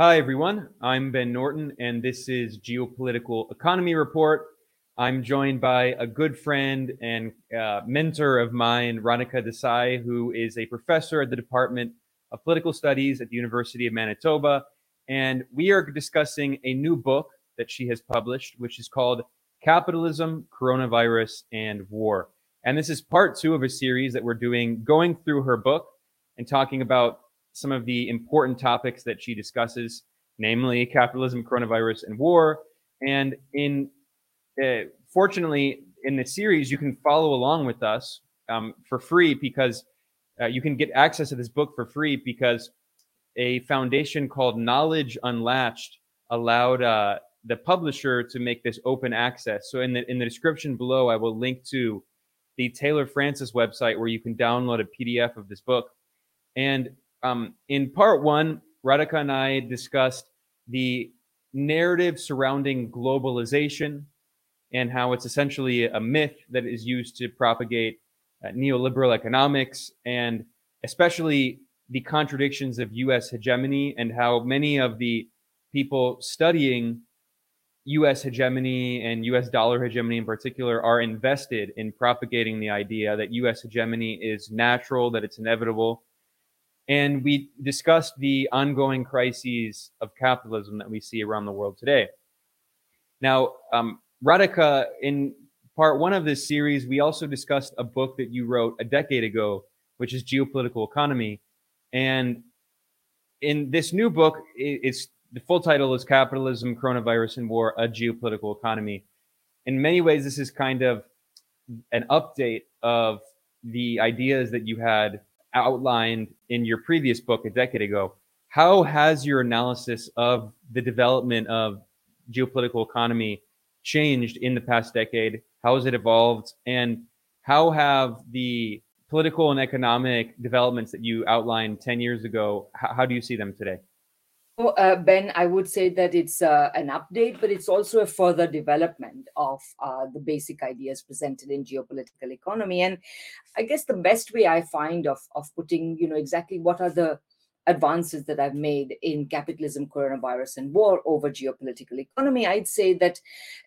Hi, everyone. I'm Ben Norton, and this is Geopolitical Economy Report. I'm joined by a good friend and uh, mentor of mine, Radhika Desai, who is a professor at the Department of Political Studies at the University of Manitoba. And we are discussing a new book that she has published, which is called Capitalism, Coronavirus, and War. And this is part two of a series that we're doing, going through her book and talking about some of the important topics that she discusses, namely capitalism, coronavirus, and war. And in uh, fortunately, in the series, you can follow along with us um, for free because uh, you can get access to this book for free because a foundation called Knowledge Unlatched allowed uh, the publisher to make this open access. So in the in the description below, I will link to the Taylor Francis website where you can download a PDF of this book. And um, in part one, Radhika and I discussed the narrative surrounding globalization and how it's essentially a myth that is used to propagate uh, neoliberal economics and especially the contradictions of US hegemony and how many of the people studying US hegemony and US dollar hegemony in particular are invested in propagating the idea that US hegemony is natural, that it's inevitable, and we discussed the ongoing crises of capitalism that we see around the world today. Now, um, Radhika, in part one of this series, we also discussed a book that you wrote a decade ago, which is Geopolitical Economy. And in this new book, it's the full title is Capitalism, Coronavirus, and War, a Geopolitical Economy. In many ways, this is kind of an update of the ideas that you had outlined in your previous book a decade ago. How has your analysis of the development of geopolitical economy changed in the past decade? How has it evolved? And how have the political and economic developments that you outlined 10 years ago, how, do you see them today? Uh, Ben, I would say that it's uh, an update, but it's also a further development of uh, the basic ideas presented in geopolitical economy. And I guess the best way I find of of putting, you know, exactly what are the advances that I've made in capitalism, coronavirus, and war over geopolitical economy, I'd say that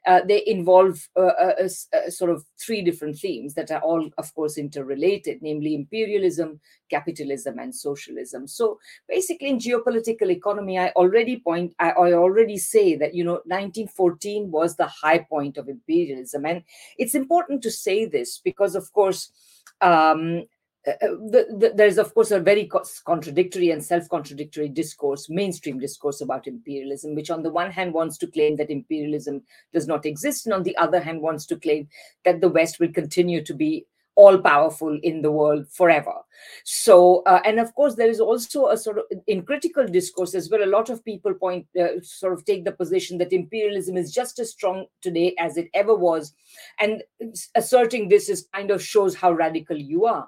uh, they involve uh, a, a, sort of three different themes that are all, of course, interrelated, namely imperialism, capitalism, and socialism. So basically, in geopolitical economy, I already point, I, I already say that you know, 1914 was the high point of imperialism, and it's important to say this because, of course. Um, uh, uh, the, the, there's of course a very contradictory and self-contradictory discourse mainstream discourse about imperialism which on the one hand wants to claim that imperialism does not exist and on the other hand wants to claim that the west will continue to be all powerful in the world forever. So uh, and of course there is also a sort of in critical discourse as well a lot of people point uh, sort of take the position that imperialism is just as strong today as it ever was and asserting this is kind of shows how radical you are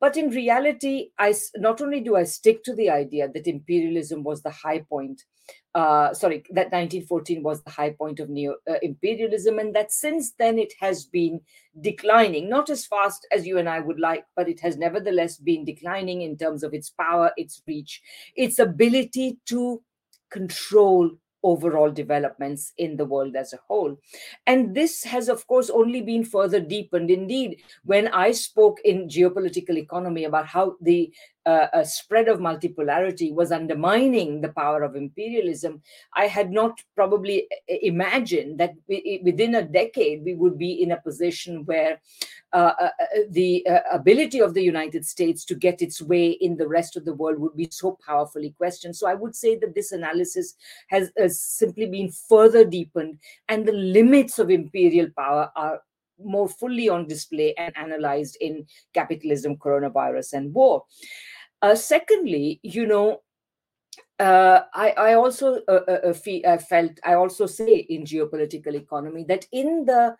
but in reality, I not only do I stick to the idea that imperialism was the high point, uh, sorry, that 1914 was the high point of neo uh, imperialism, and that since then it has been declining, not as fast as you and I would like, but it has nevertheless been declining in terms of its power, its reach, its ability to control overall developments in the world as a whole. And this has, of course, only been further deepened. Indeed, when I spoke in geopolitical economy about how the uh, a spread of multipolarity was undermining the power of imperialism, I had not probably imagined that within a decade we would be in a position where uh, uh, uh, the uh, ability of the United States to get its way in the rest of the world would be so powerfully questioned. So I would say that this analysis has, has simply been further deepened, and the limits of imperial power are more fully on display and analyzed in capitalism, coronavirus, and war. Uh, secondly, you know, uh, I, I also uh, uh, uh fee, I felt I also say in geopolitical economy that in the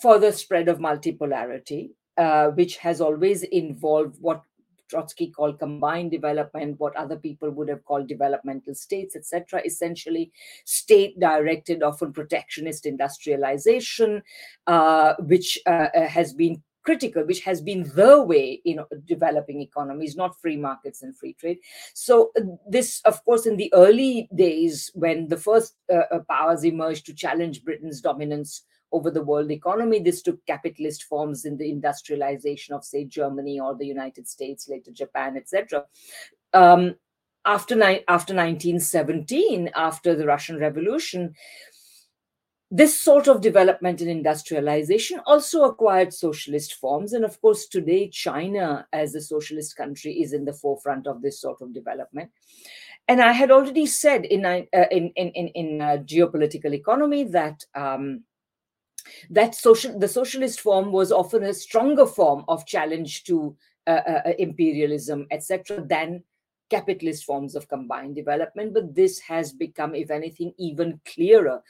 for the spread of multipolarity, uh, which has always involved what Trotsky called combined development, what other people would have called developmental states, etc. Essentially, state-directed, often protectionist industrialization, uh, which uh, has been critical, which has been the way in developing economies, not free markets and free trade. So, uh, this, of course, in the early days when the first uh, uh, powers emerged to challenge Britain's dominance over the world economy, this took capitalist forms in the industrialization of, say, Germany or the United States, later Japan, etc. Um, after, ni- after 1917, after the Russian Revolution, this sort of development and industrialization also acquired socialist forms. And of course, today, China, as a socialist country, is in the forefront of this sort of development. And I had already said in, uh, in, in, in, in uh, geopolitical economy that. Um, that social the socialist form was often a stronger form of challenge to uh, uh imperialism etc than capitalist forms of combined development but this has become if anything even clearer.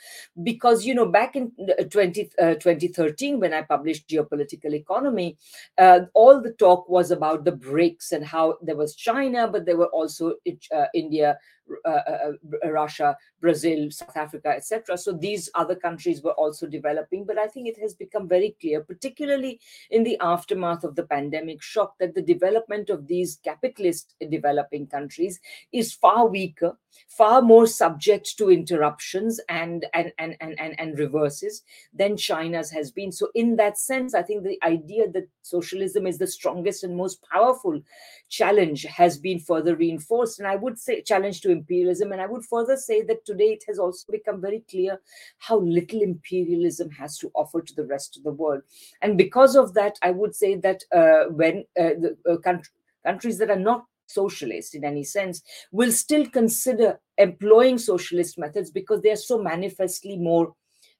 Because you know back in 20, uh, 2013 when i published geopolitical economy uh, all the talk was about the BRICS and how there was china but there were also uh, india uh, uh, uh, Russia, Brazil, South Africa, etc. So these other countries were also developing. But I think it has become very clear, particularly in the aftermath of the pandemic shock, that the development of these capitalist developing countries is far weaker, far more subject to interruptions and and and and and, and reverses than China's has been. So in that sense, I think the idea that socialism is the strongest and most powerful challenge has been further reinforced. And I would say challenge to imperialism. And I would further say that today it has also become very clear how little imperialism has to offer to the rest of the world. And because of that, I would say that uh, when uh, the uh, country, countries that are not socialist in any sense will still consider employing socialist methods because they are so manifestly more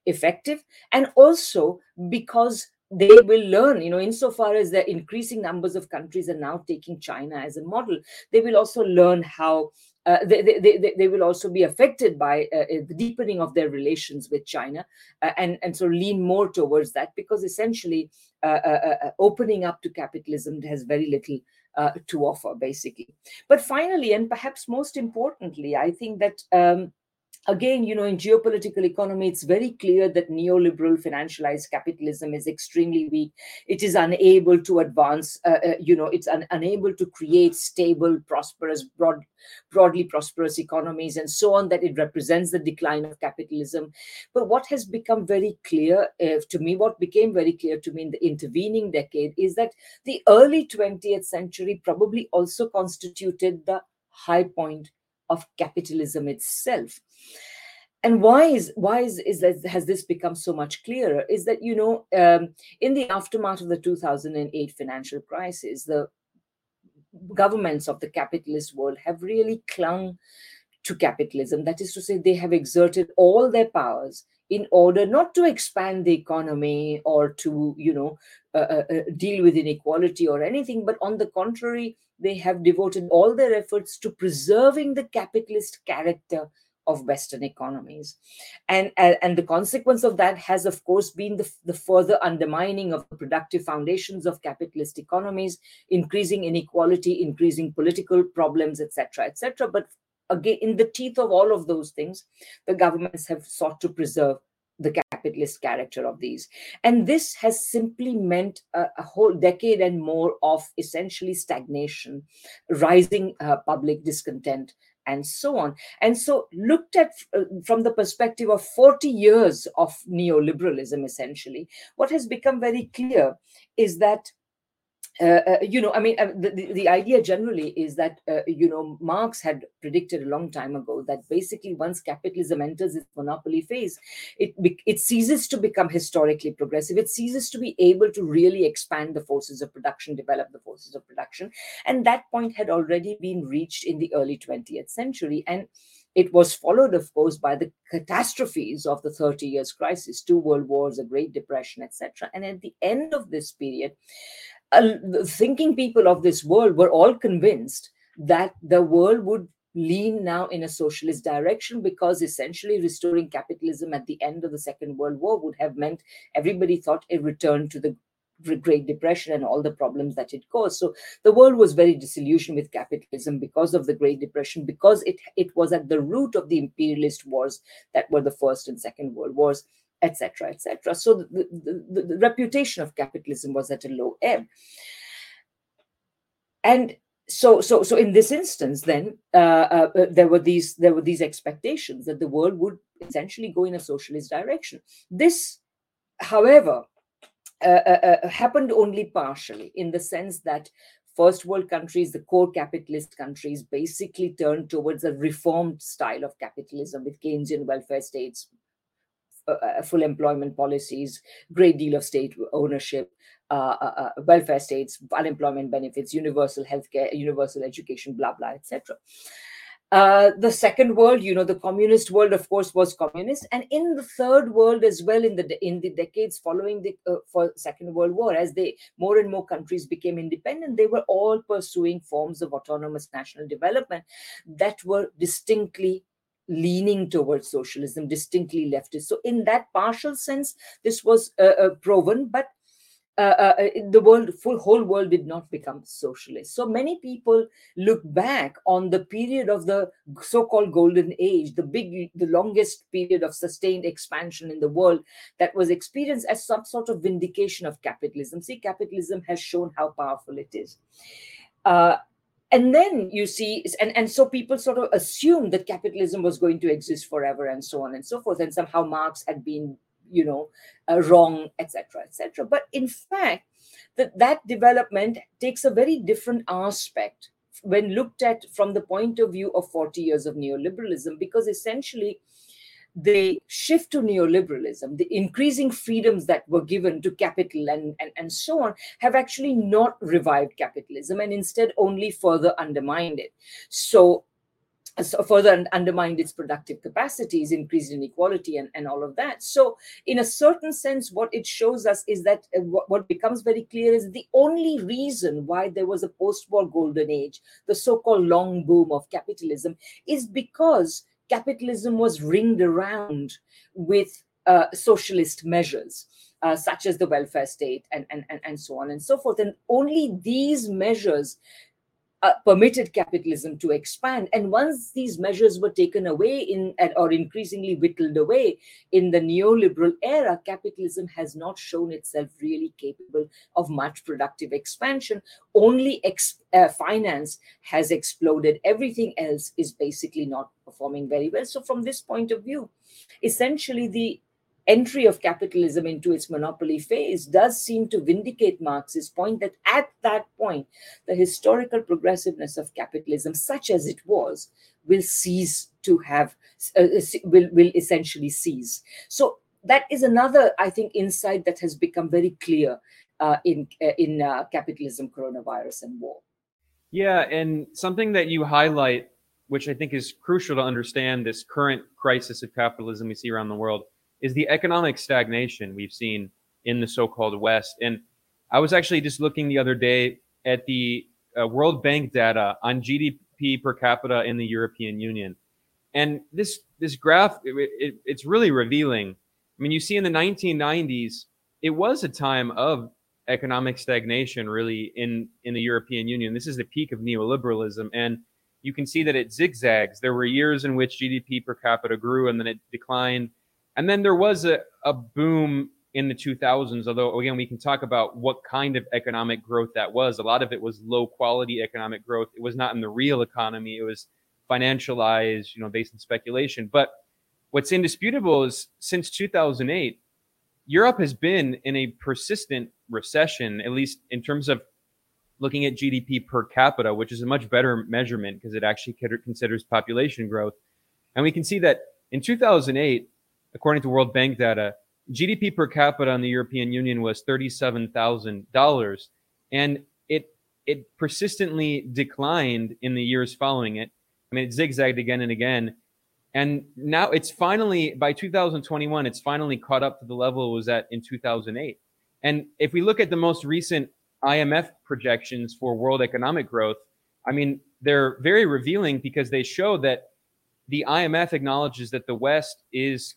effective and also because they will learn you know insofar as the increasing numbers of countries are now taking china as a model they will also learn how they, they, they, they, will also be affected by uh, uh, the deepening of their relations with China uh, and, and so lean more towards that because essentially uh, uh, opening up to capitalism has very little to offer, basically. But finally, and perhaps most importantly, I think that. Um, again, you know, in geopolitical economy, it's very clear that neoliberal financialized capitalism is extremely weak. It is unable to advance, uh, uh, you know, it's un- unable to create stable, prosperous, broad, broadly prosperous economies and so on, that it represents the decline of capitalism. But what has become very clear uh, to me, what became very clear to me in the intervening decade, is that the early 20th century probably also constituted the high point of capitalism itself. And why is why is, is that has this become so much clearer is that you know um, in the aftermath of the 2008 financial crisis the governments of the capitalist world have really clung to capitalism. That is to say they have exerted all their powers in order not to expand the economy or to you know uh, uh, uh deal with inequality or anything but on the contrary they have devoted all their efforts to preserving the capitalist character of Western economies. And, and the consequence of that has, of course, been the, the further undermining of the productive foundations of capitalist economies, increasing inequality, increasing political problems, etc., etc. But again, in the teeth of all of those things, the governments have sought to preserve capitalist character of these. And this has simply meant a, a whole decade and more of essentially stagnation, rising uh, public discontent, and so on. And so, looked at uh, from the perspective of 40 years of neoliberalism, essentially, what has become very clear is that uh, uh, you know, I mean, uh, the, the, idea generally is that, uh, you know, Marx had predicted a long time ago that basically once capitalism enters its monopoly phase, it, it ceases to become historically progressive. It ceases to be able to really expand the forces of production, develop the forces of production. And that point had already been reached in the early 20th century. And it was followed, of course, by the catastrophes of the 30 years crisis, two world wars, a Great Depression, etc. And at the end of this period, thinking people of this world were all convinced that the world would lean now in a socialist direction because essentially restoring capitalism at the end of the Second World War would have meant everybody thought a return to the Great Depression and all the problems that it caused. So the world was very disillusioned with capitalism because of the Great Depression, because it, it was at the root of the imperialist wars that were the First and Second World Wars etc., etc. So the, the, the, reputation of capitalism was at a low ebb. And so so so in this instance then uh, uh, uh, there were these there were these expectations that the world would essentially go in a socialist direction this however uh, uh, uh, happened only partially in the sense that first world countries the core capitalist countries basically turned towards a reformed style of capitalism with keynesian welfare states full employment policies great deal of state ownership uh, uh, uh, welfare states, unemployment benefits, universal healthcare, universal education, blah blah, etc. Uh, the second world, you know, the communist world, of course, was communist, and in the third world as well, in the in the decades following the uh, for Second World War, as they more and more countries became independent, they were all pursuing forms of autonomous national development that were distinctly leaning towards socialism, distinctly leftist. So, in that partial sense, this was uh, proven, but uh, uh, uh the world full whole world did not become socialist. So many people look back on the period of the so-called golden age the big the longest period of sustained expansion in the world that was experienced as some sort of vindication of capitalism. See capitalism has shown how powerful it is. Uh, and then you see and, and so people sort of assumed that capitalism was going to exist forever and so on and so forth and somehow marx had been you know uh, wrong etc etc but in fact that that development takes a very different aspect when looked at from the point of view of 40 years of neoliberalism because essentially the shift to neoliberalism, the increasing freedoms that were given to capital and, and, and so on, have actually not revived capitalism and instead only further undermined it. So so further undermined its productive capacities, increased inequality, and, and all of that. So, in a certain sense, what it shows us is that uh, what, what becomes very clear is the only reason why there was a post war golden age, the so called long boom of capitalism, is because capitalism was ringed around with uh, socialist measures. Uh, such as the welfare state and, and, and, and so on and so forth. And only these measures uh, permitted capitalism to expand. And once these measures were taken away in or increasingly whittled away in the neoliberal era, capitalism has not shown itself really capable of much productive expansion. Only ex- uh, finance has exploded. Everything else is basically not performing very well. So, from this point of view, essentially the entry of capitalism into its monopoly phase does seem to vindicate Marx's point that at that point, the historical progressiveness of capitalism, such as it was, will cease to have, uh, uh will, will essentially cease. So that is another, I think, insight that has become very clear uh, in, uh, in uh, capitalism, coronavirus, and war. Yeah, and something that you highlight, which I think is crucial to understand this current crisis of capitalism we see around the world, is the economic stagnation we've seen in the so-called West. And I was actually just looking the other day at the uh, World Bank data on GDP per capita in the European Union, and this this graph it, it, it's really revealing. I mean, you see in the 1990s, it was a time of economic stagnation, really in in the European Union. This is the peak of neoliberalism, and you can see that it zigzags. There were years in which GDP per capita grew, and then it declined and then there was a, a boom in the 2000s, although again, we can talk about what kind of economic growth that was. A lot of it was low quality economic growth. It was not in the real economy. It was financialized, you know, based on speculation. But what's indisputable is since 2008, Europe has been in a persistent recession, at least in terms of looking at GDP per capita, which is a much better measurement because it actually considers population growth. And we can see that in 2008, according to World Bank data, GDP per capita in the European Union was $37,000 and it it persistently declined in the years following it. I mean, it zigzagged again and again. And now it's finally by 2021 it's finally caught up to the level it was at in 2008. And if we look at the most recent IMF projections for world economic growth, I mean, they're very revealing because they show that the IMF acknowledges that the West is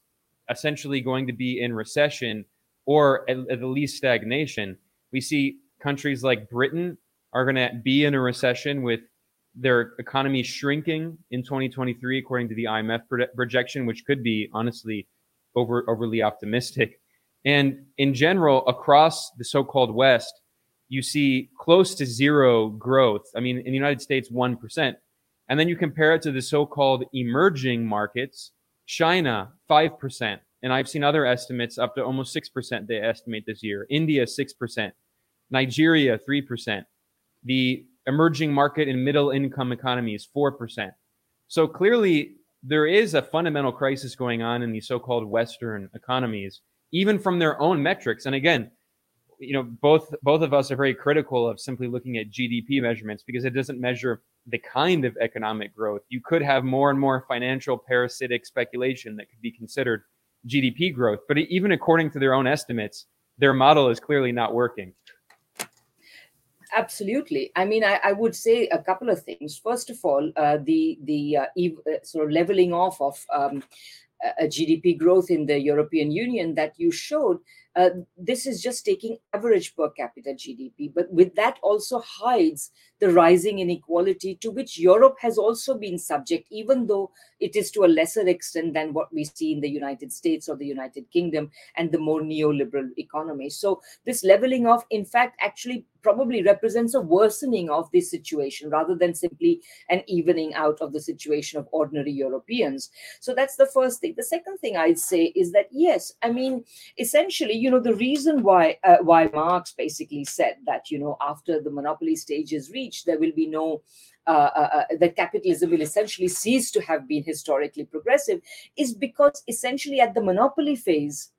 essentially going to be in recession or at, at the least stagnation. We see countries like Britain are going to be in a recession with their economy shrinking in 2023, according to the IMF projection, which could be honestly over overly optimistic. And in general, across the so-called West, you see close to zero growth. I mean, in the United States, one percent, and then you compare it to the so-called emerging markets, China five percent, and I've seen other estimates up to almost six percent. They estimate this year. India six percent, Nigeria three percent. The emerging market and middle income economies four percent. So clearly, there is a fundamental crisis going on in these so-called Western economies, even from their own metrics. And again, you know, both both of us are very critical of simply looking at GDP measurements because it doesn't measure the kind of economic growth. You could have more and more financial parasitic speculation that could be considered GDP growth, but even according to their own estimates, their model is clearly not working. Absolutely. I mean, I, I, would say a couple of things. First of all, uh, the the uh, ev- uh, sort of leveling off of um, a GDP growth in the European Union that you showed uh, this is just taking average per capita GDP, but with that also hides the rising inequality to which Europe has also been subject, even though it is to a lesser extent than what we see in the United States or the United Kingdom and the more neoliberal economy. So, this leveling off, in fact, actually probably represents a worsening of this situation rather than simply an evening out of the situation of ordinary Europeans. So that's the first thing. The second thing I'd say is that yes, I mean, essentially, you know, the reason why uh, why Marx basically said that you know after the monopoly stage is reached, there will be no uh, uh, uh, that capitalism will essentially cease to have been historically progressive is because essentially at the monopoly phase,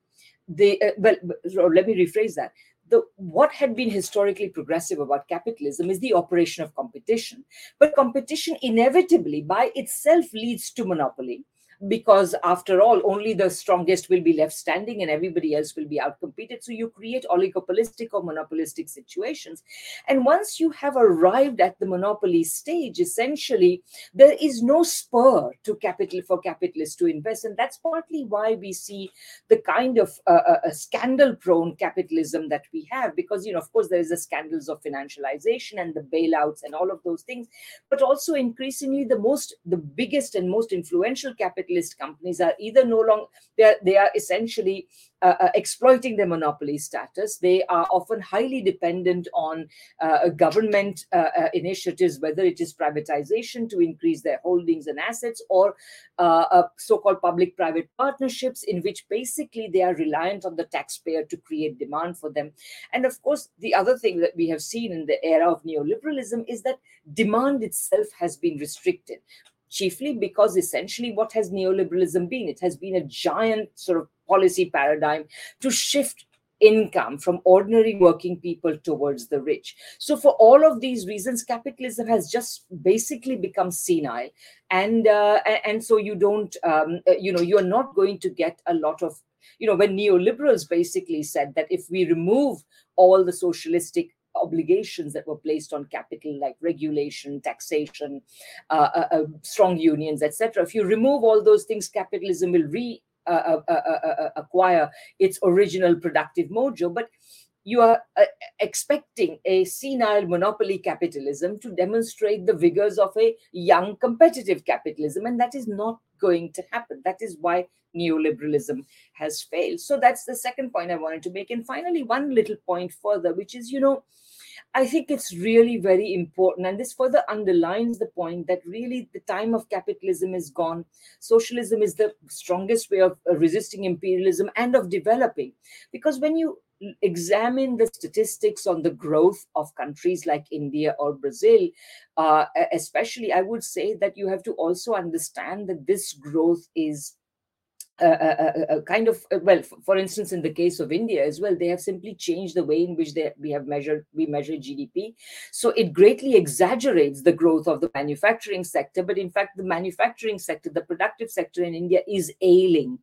the uh, well, let me rephrase that. The what had been historically progressive about capitalism is the operation of competition. But competition inevitably by itself leads to monopoly because after all only the strongest will be left standing and everybody else will be outcompeted. So you create oligopolistic or monopolistic situations. And once you have arrived at the monopoly stage essentially there is no spur to capital for capitalists to invest. And that's partly why we see the kind of uh, uh, scandal prone capitalism that we have because you know of course there is the scandals of financialization and the bailouts and all of those things. But also increasingly the most the biggest and most influential capital capitalist companies are either no longer they are, they are essentially uh, uh, exploiting their monopoly status. They are often highly dependent on uh, government uh, uh, initiatives, whether it is privatization to increase their holdings and assets, or uh, so-called public-private partnerships, in which basically they are reliant on the taxpayer to create demand for them. And of course, the other thing that we have seen in the era of neoliberalism is that demand itself has been restricted chiefly because essentially what has neoliberalism been? It has been a giant sort of policy paradigm to shift income from ordinary working people towards the rich. So, for all of these reasons, capitalism has just basically become senile, and uh, and so you don't, um, uh, you know, you are not going to get a lot of, you know, when neoliberals basically said that if we remove all the socialistic obligations that were placed on capital, like regulation, taxation, uh, uh, uh strong unions, etc. If you remove all those things, capitalism will re uh, uh, acquire its original productive mojo. But you are uh, expecting a senile monopoly capitalism to demonstrate the vigors of a young competitive capitalism, and that is not going to happen. That is why neoliberalism has failed. So that's the second point I wanted to make. And finally, one little point further, which is, you know, I think it's really very important. And this further underlines the point that really the time of capitalism is gone. Socialism is the strongest way of resisting imperialism and of developing. Because when you examine the statistics on the growth of countries like India or Brazil, uh, especially, I would say that you have to also understand that this growth is a, kind of well for instance in the case of india as well they have simply changed the way in which they, we have measured we measure gdp so it greatly exaggerates the growth of the manufacturing sector but in fact the manufacturing sector the productive sector in india is ailing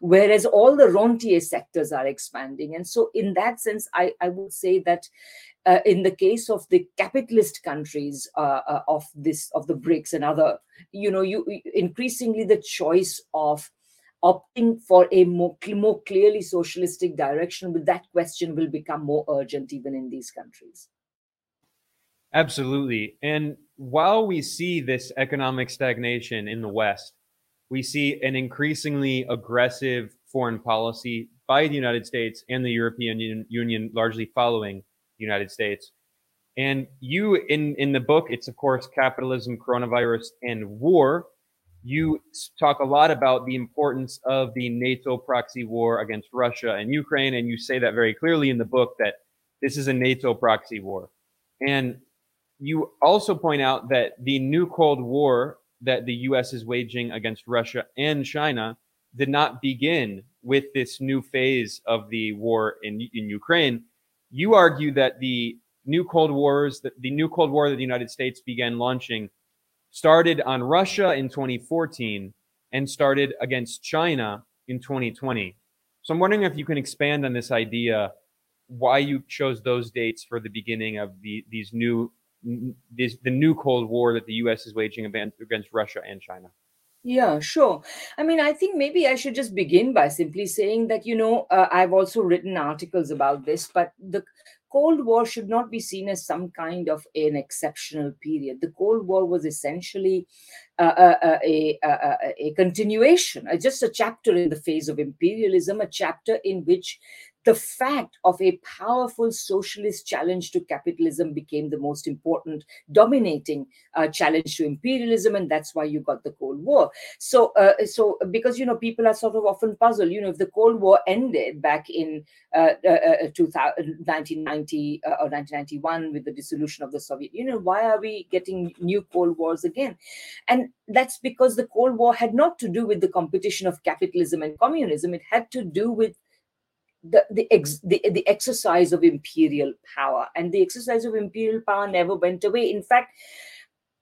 whereas all the rentier sectors are expanding. And so in that sense i, I would say that uh, in the case of the capitalist countries uh, uh, of this of the BRICS and other, you know, you increasingly the choice of opting for a more, more clearly socialistic direction, but that question will become more urgent even in these countries. Absolutely. And while we see this economic stagnation in the West, we see an increasingly aggressive foreign policy by the United States and the European Union, largely following the United States. And you, in, in the book, it's of course capitalism, coronavirus, and war. You talk a lot about the importance of the NATO proxy war against Russia and Ukraine. And you say that very clearly in the book that this is a NATO proxy war. And you also point out that the new Cold War that the US is waging against Russia and China did not begin with this new phase of the war in, in Ukraine. You argue that the new Cold Wars, that the new Cold War that the United States began launching started on Russia in 2014 and started against China in 2020. So I'm wondering if you can expand on this idea, why you chose those dates for the beginning of the, these new, this, the new Cold War that the U.S. is waging against Russia and China. Yeah, sure. I mean, I think maybe I should just begin by simply saying that, you know, uh, I've also written articles about this, but the Cold War should not be seen as some kind of an exceptional period. The Cold War was essentially uh, uh, uh a, a, a, a, continuation, just a chapter in the phase of imperialism, a chapter in which the fact of a powerful socialist challenge to capitalism became the most important dominating uh, challenge to imperialism and that's why you got the cold war. So uh, so because you know people are sort of often puzzled you know if the cold war ended back in uh, uh, uh 1990 uh, or 1991 with the dissolution of the soviet union why are we getting new cold wars again? And that's because the cold war had not to do with the competition of capitalism and communism. It had to do with the the, ex, the the exercise of imperial power. And the exercise of imperial power never went away. In fact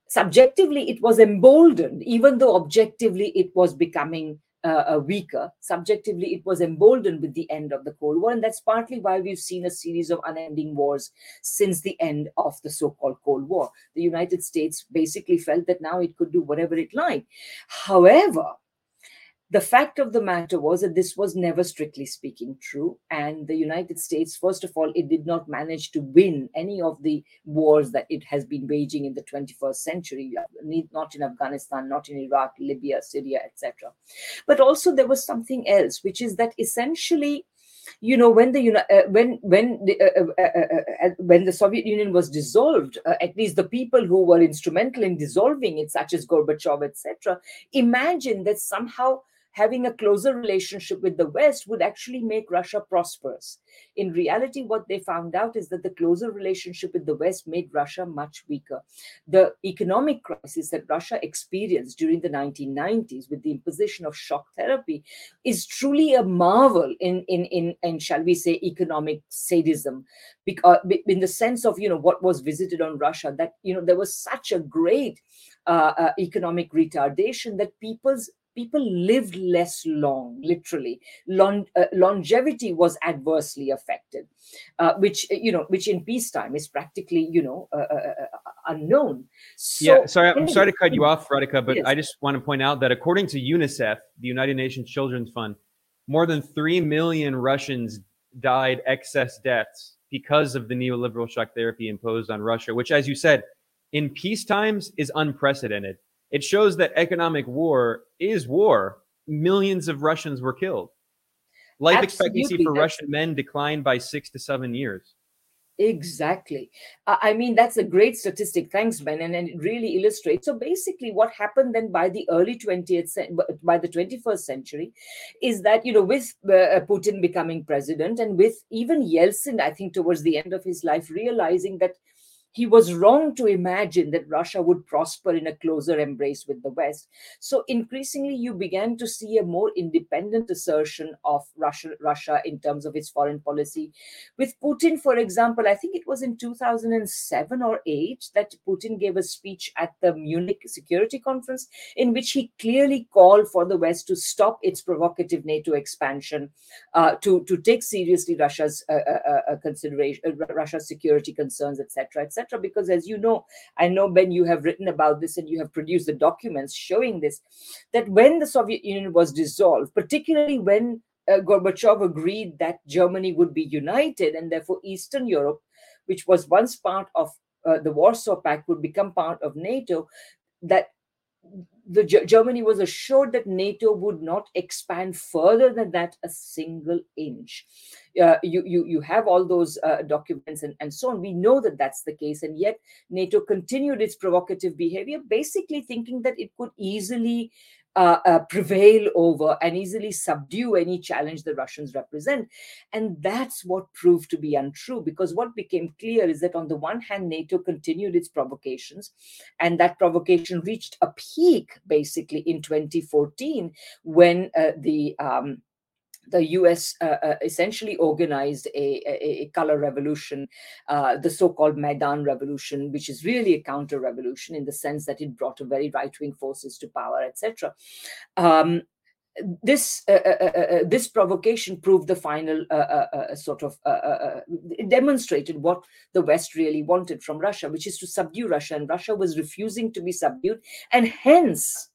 subjectively it was emboldened. Even though objectively it was becoming uh, uh, weaker subjectively it was emboldened with the end of the cold war. And that's partly why we've seen a series of unending wars since the end of the so-called cold war. The united states basically felt that now it could do whatever it liked. However the fact of the matter was that this was never strictly speaking true and the united states first of all it did not manage to win any of the wars that it has been waging in the 21st century not in afghanistan not in iraq libya syria etc but also there was something else which is that essentially you know when the uh, when when the uh, uh, uh, uh, when the soviet union was dissolved uh, at least the people who were instrumental in dissolving it such as gorbachev etc imagine that somehow having a closer relationship with the West would actually make Russia prosperous. In reality, what they found out is that the closer relationship with the West made Russia much weaker. The economic crisis that Russia experienced during the 1990s with the imposition of shock therapy is truly a marvel in, in, in, in shall we say, economic sadism, because, in the sense of, you know, what was visited on Russia, that, you know, there was such a great uh, uh, economic retardation that people's people lived less long, literally. Long, uh, longevity was adversely affected, uh, which you know, which in peacetime is practically you know uh, uh, uh unknown. So, yeah, sorry, I'm sorry to cut you off, Radhika, but yes. I just want to point out that according to UNICEF, the United Nations Children's Fund, more than three million Russians died excess deaths because of the neoliberal shock therapy imposed on Russia, which, as you said, in peace times is unprecedented. It shows that economic war is war. Millions of Russians were killed. Life Absolutely. expectancy for Russian men declined by six to seven years. Exactly. I mean, that's a great statistic. Thanks, Ben. And, and it really illustrates. So basically, what happened then by the early 20th, by the 21st century, is that, you know, with uh, Putin becoming president and with even Yeltsin, I think, towards the end of his life, realizing that he was wrong to imagine that Russia would prosper in a closer embrace with the West. So increasingly, you began to see a more independent assertion of Russia, Russia in terms of its foreign policy. With Putin, for example, I think it was in 2007 or 8 that Putin gave a speech at the Munich Security Conference in which he clearly called for the West to stop its provocative NATO expansion, uh, to, to take seriously Russia's uh, uh, uh consideration, Russia's security concerns, etc., etc because as you know i know ben you have written about this and you have produced the documents showing this that when the soviet union was dissolved particularly when uh, gorbachev agreed that germany would be united and therefore eastern europe which was once part of uh, the warsaw pact would become part of nato that the Germany was assured that NATO would not expand further than that a single inch. Uh, you, you you have all those uh, documents and, and so on. We know that that's the case, and yet NATO continued its provocative behavior, basically thinking that it could easily uh, uh, prevail over and easily subdue any challenge the Russians represent. And that's what proved to be untrue because what became clear is that on the one hand, NATO continued its provocations, and that provocation reached a peak basically in 2014 when uh, the um, the US uh, uh, essentially organized a, a, a color revolution, uh, the so called Maidan revolution, which is really a counter revolution in the sense that it brought very right wing forces to power, etc. Um, this uh, uh, uh, this provocation proved the final sort of demonstrated what the West really wanted from Russia, which is to subdue Russia, and Russia was refusing to be subdued, and hence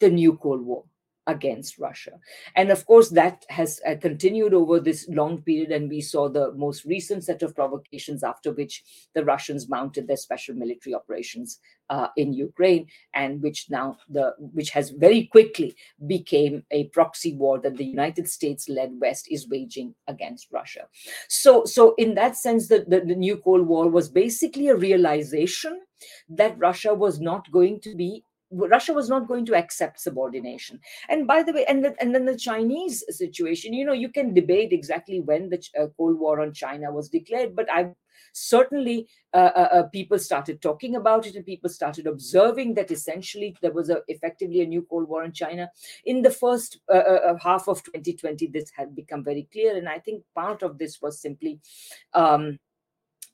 the new Cold War against Russia. And of course, that has uh, continued over this long period. And we saw the most recent set of provocations after which the Russians mounted their special military operations uh, in Ukraine, and which now the which has very quickly became a proxy war that the United States-led West is waging against Russia. So, so in that sense, the, the, the new Cold War was basically a realization that Russia was not going to be Russia was not going to accept subordination. And by the way, and, the, and then the Chinese situation, you know, you can debate exactly when the uh, Cold War on China was declared, but I certainly uh, uh, uh, people started talking about it and people started observing that essentially there was a, effectively a new Cold War in China. In the first uh, uh, uh, half of 2020, this had become very clear. And I think part of this was simply. Um,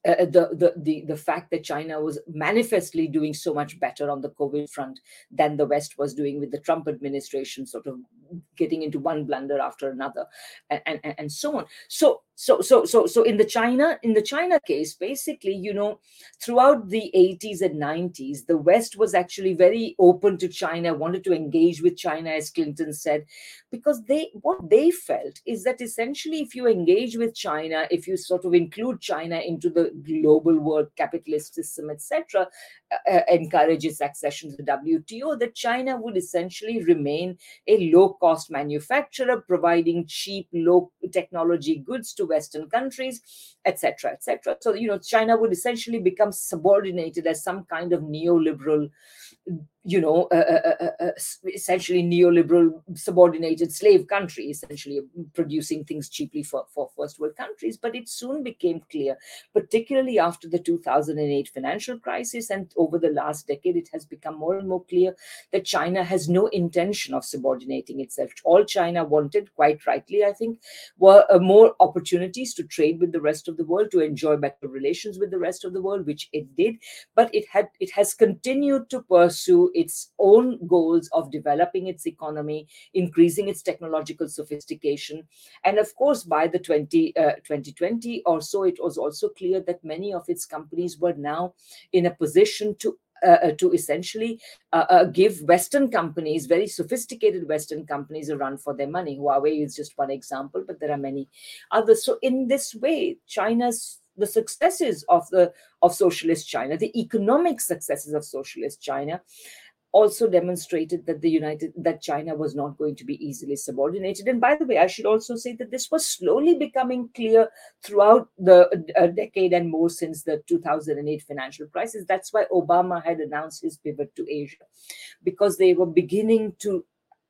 uh, uh, the, the the the fact that China was manifestly doing so much better on the COVID front than the West was doing with the Trump administration, sort of getting into one blunder after another, and and, and so on. So so so so so in the china in the china case basically you know throughout the 80s and 90s the west was actually very open to china wanted to engage with china as clinton said because they what they felt is that essentially if you engage with china if you sort of include china into the global world capitalist system etc uh, uh, encourage its accession to the wto that china would essentially remain a low cost manufacturer providing cheap low technology goods to Western countries, etc., etc. So, you know, China would essentially become subordinated as some kind of neoliberal you know, uh, uh, uh, essentially neoliberal subordinated slave country, essentially producing things cheaply for, for first world countries. But it soon became clear, particularly after the 2008 financial crisis and over the last decade, it has become more and more clear that China has no intention of subordinating itself. All China wanted, quite rightly, I think, were more opportunities to trade with the rest of the world, to enjoy better relations with the rest of the world, which it did. But it had it has continued to pursue its own goals of developing its economy, increasing its technological sophistication. And of course, by the 20, uh, 2020 or so, it was also clear that many of its companies were now in a position to uh, uh to essentially uh, uh, give Western companies, very sophisticated Western companies, a run for their money. Huawei is just one example, but there are many others. So, in this way, China's the successes of the of socialist China, the economic successes of socialist China, also demonstrated that the United that China was not going to be easily subordinated. And by the way, I should also say that this was slowly becoming clear throughout the uh, decade and more since the 2008 financial crisis. That's why Obama had announced his pivot to Asia, because they were beginning to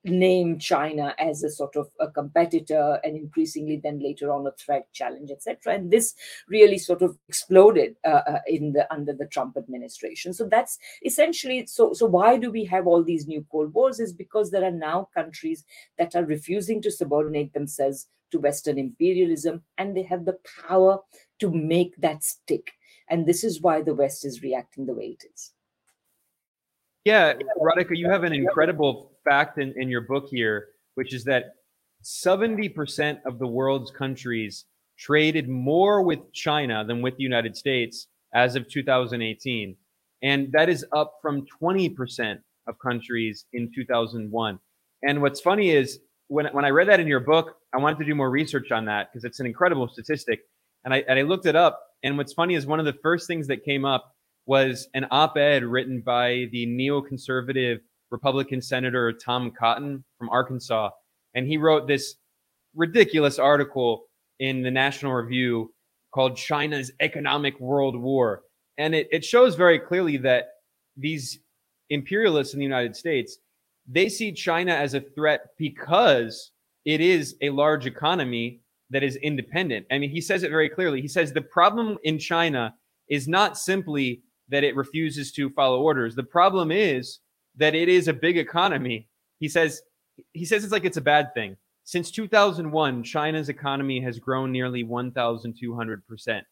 name China as a sort of a competitor and increasingly then later on a threat, challenge, etc. And this really sort of exploded uh, uh, in the under the Trump administration. So that's essentially so. So why do we have all these new Cold Wars? Is because there are now countries that are refusing to subordinate themselves to Western imperialism, and they have the power to make that stick. And this is why the West is reacting the way it is. Yeah, Radhika, you have an incredible fact in, in your book here, which is that 70% of the world's countries traded more with China than with the United States as of 2018. And that is up from 20% of countries in 2001. And what's funny is when, when I read that in your book, I wanted to do more research on that because it's an incredible statistic. And I, and I looked it up. And what's funny is one of the first things that came up was an op ed written by the neoconservative Republican Senator Tom Cotton from Arkansas, and he wrote this ridiculous article in the National Review called China's Economic World War. And it, it shows very clearly that these imperialists in the United States, they see China as a threat because it is a large economy that is independent. I mean, he says it very clearly. He says the problem in China is not simply that it refuses to follow orders. The problem is that it is a big economy. He says he says it's like it's a bad thing. Since 2001, China's economy has grown nearly 1,200%.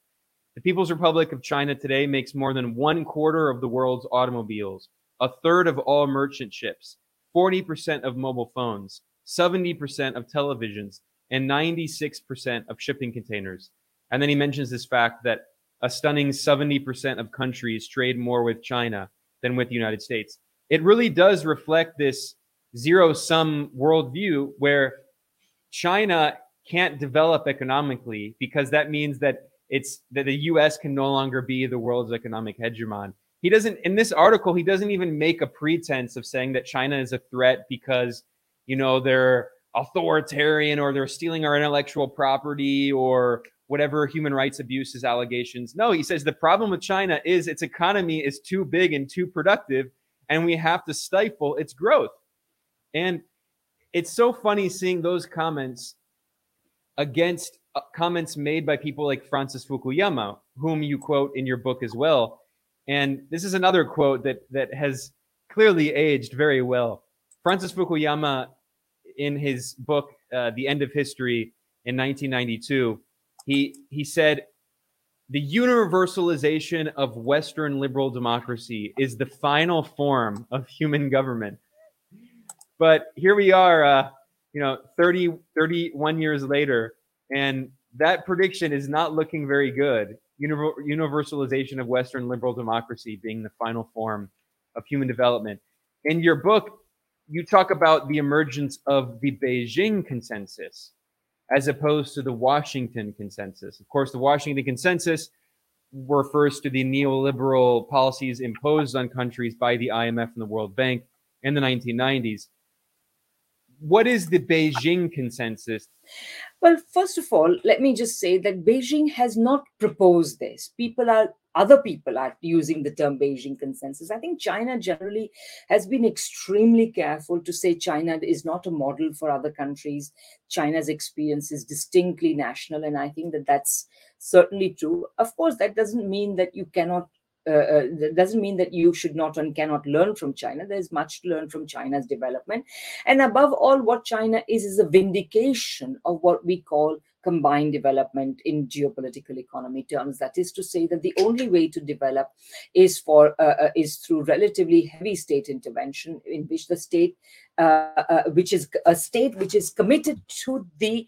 The People's Republic of China today makes more than one quarter of the world's automobiles, a third of all merchant ships, 40% of mobile phones, 70% of televisions, and 96% of shipping containers. And then he mentions this fact that a stunning 70% of countries trade more with China than with the United States. It really does reflect this zero sum worldview where China can't develop economically because that means that it's that the US can no longer be the world's economic hegemon. He doesn't in this article he doesn't even make a pretense of saying that China is a threat because you know they're authoritarian or they're stealing our intellectual property or whatever human rights abuses allegations. No, he says the problem with China is its economy is too big and too productive and we have to stifle its growth. And it's so funny seeing those comments against uh, comments made by people like Francis Fukuyama, whom you quote in your book as well. And this is another quote that that has clearly aged very well. Francis Fukuyama, in his book uh, "The End of History" in 1992, he he said, "The universalization of Western liberal democracy is the final form of human government." But here we are, uh, you know, 30, 31 years later, and that prediction is not looking very good. universalization of Western liberal democracy being the final form of human development. In your book, you talk about the emergence of the Beijing consensus as opposed to the Washington consensus. Of course, the Washington consensus refers to the neoliberal policies imposed on countries by the IMF and the World Bank in the 1990s what is the Beijing consensus? Well, first of all, let me just say that Beijing has not proposed this. People are other people are using the term Beijing consensus. I think China generally has been extremely careful to say China is not a model for other countries. China's experience is distinctly national, and I think that that's certainly true. Of course, that doesn't mean that you cannot uh, uh, that doesn't mean that you should not and cannot learn from China. There's much to learn from China's development. And above all, what China is, is a vindication of what we call combined development in geopolitical economy terms. That is to say that the only way to develop is for uh, uh, is through relatively heavy state intervention, in which the state, uh, uh, which is a state which is committed to the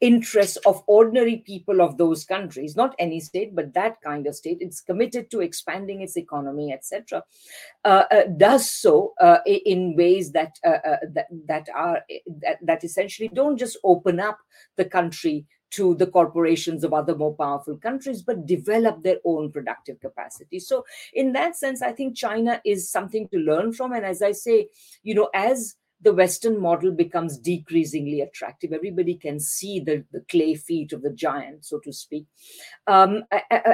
interests of ordinary people of those countries not any state but that kind of state it's committed to expanding its economy etc uh, uh, does so uh, in ways that, uh, uh, that that are that, that essentially don't just open up the country to the corporations of other more powerful countries, but develop their own productive capacity. So, in that sense, I think China is something to learn from. And as I say, you know, as the Western model becomes decreasingly attractive. Everybody can see the, the clay feet of the giant, so to speak. Um,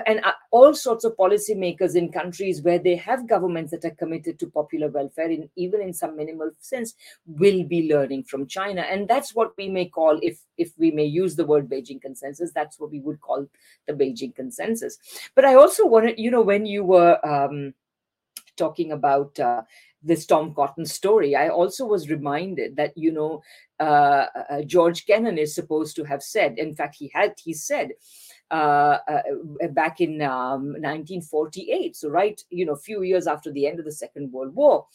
and uh, all sorts of policymakers in countries where they have governments that are committed to popular welfare, in, even in some minimal sense, will be learning from China. And that's what we may call, if, if we may use the word Beijing consensus, that's what we would call the Beijing consensus. But I also wanted, you know, when you were um, talking about uh, this Tom Cotton story, I also was reminded that, you know, uh, uh, George Kennan is supposed to have said, in fact, he had, he said, uh, uh, back in um, 1948, so right, you know, a few years after the end of the Second World War,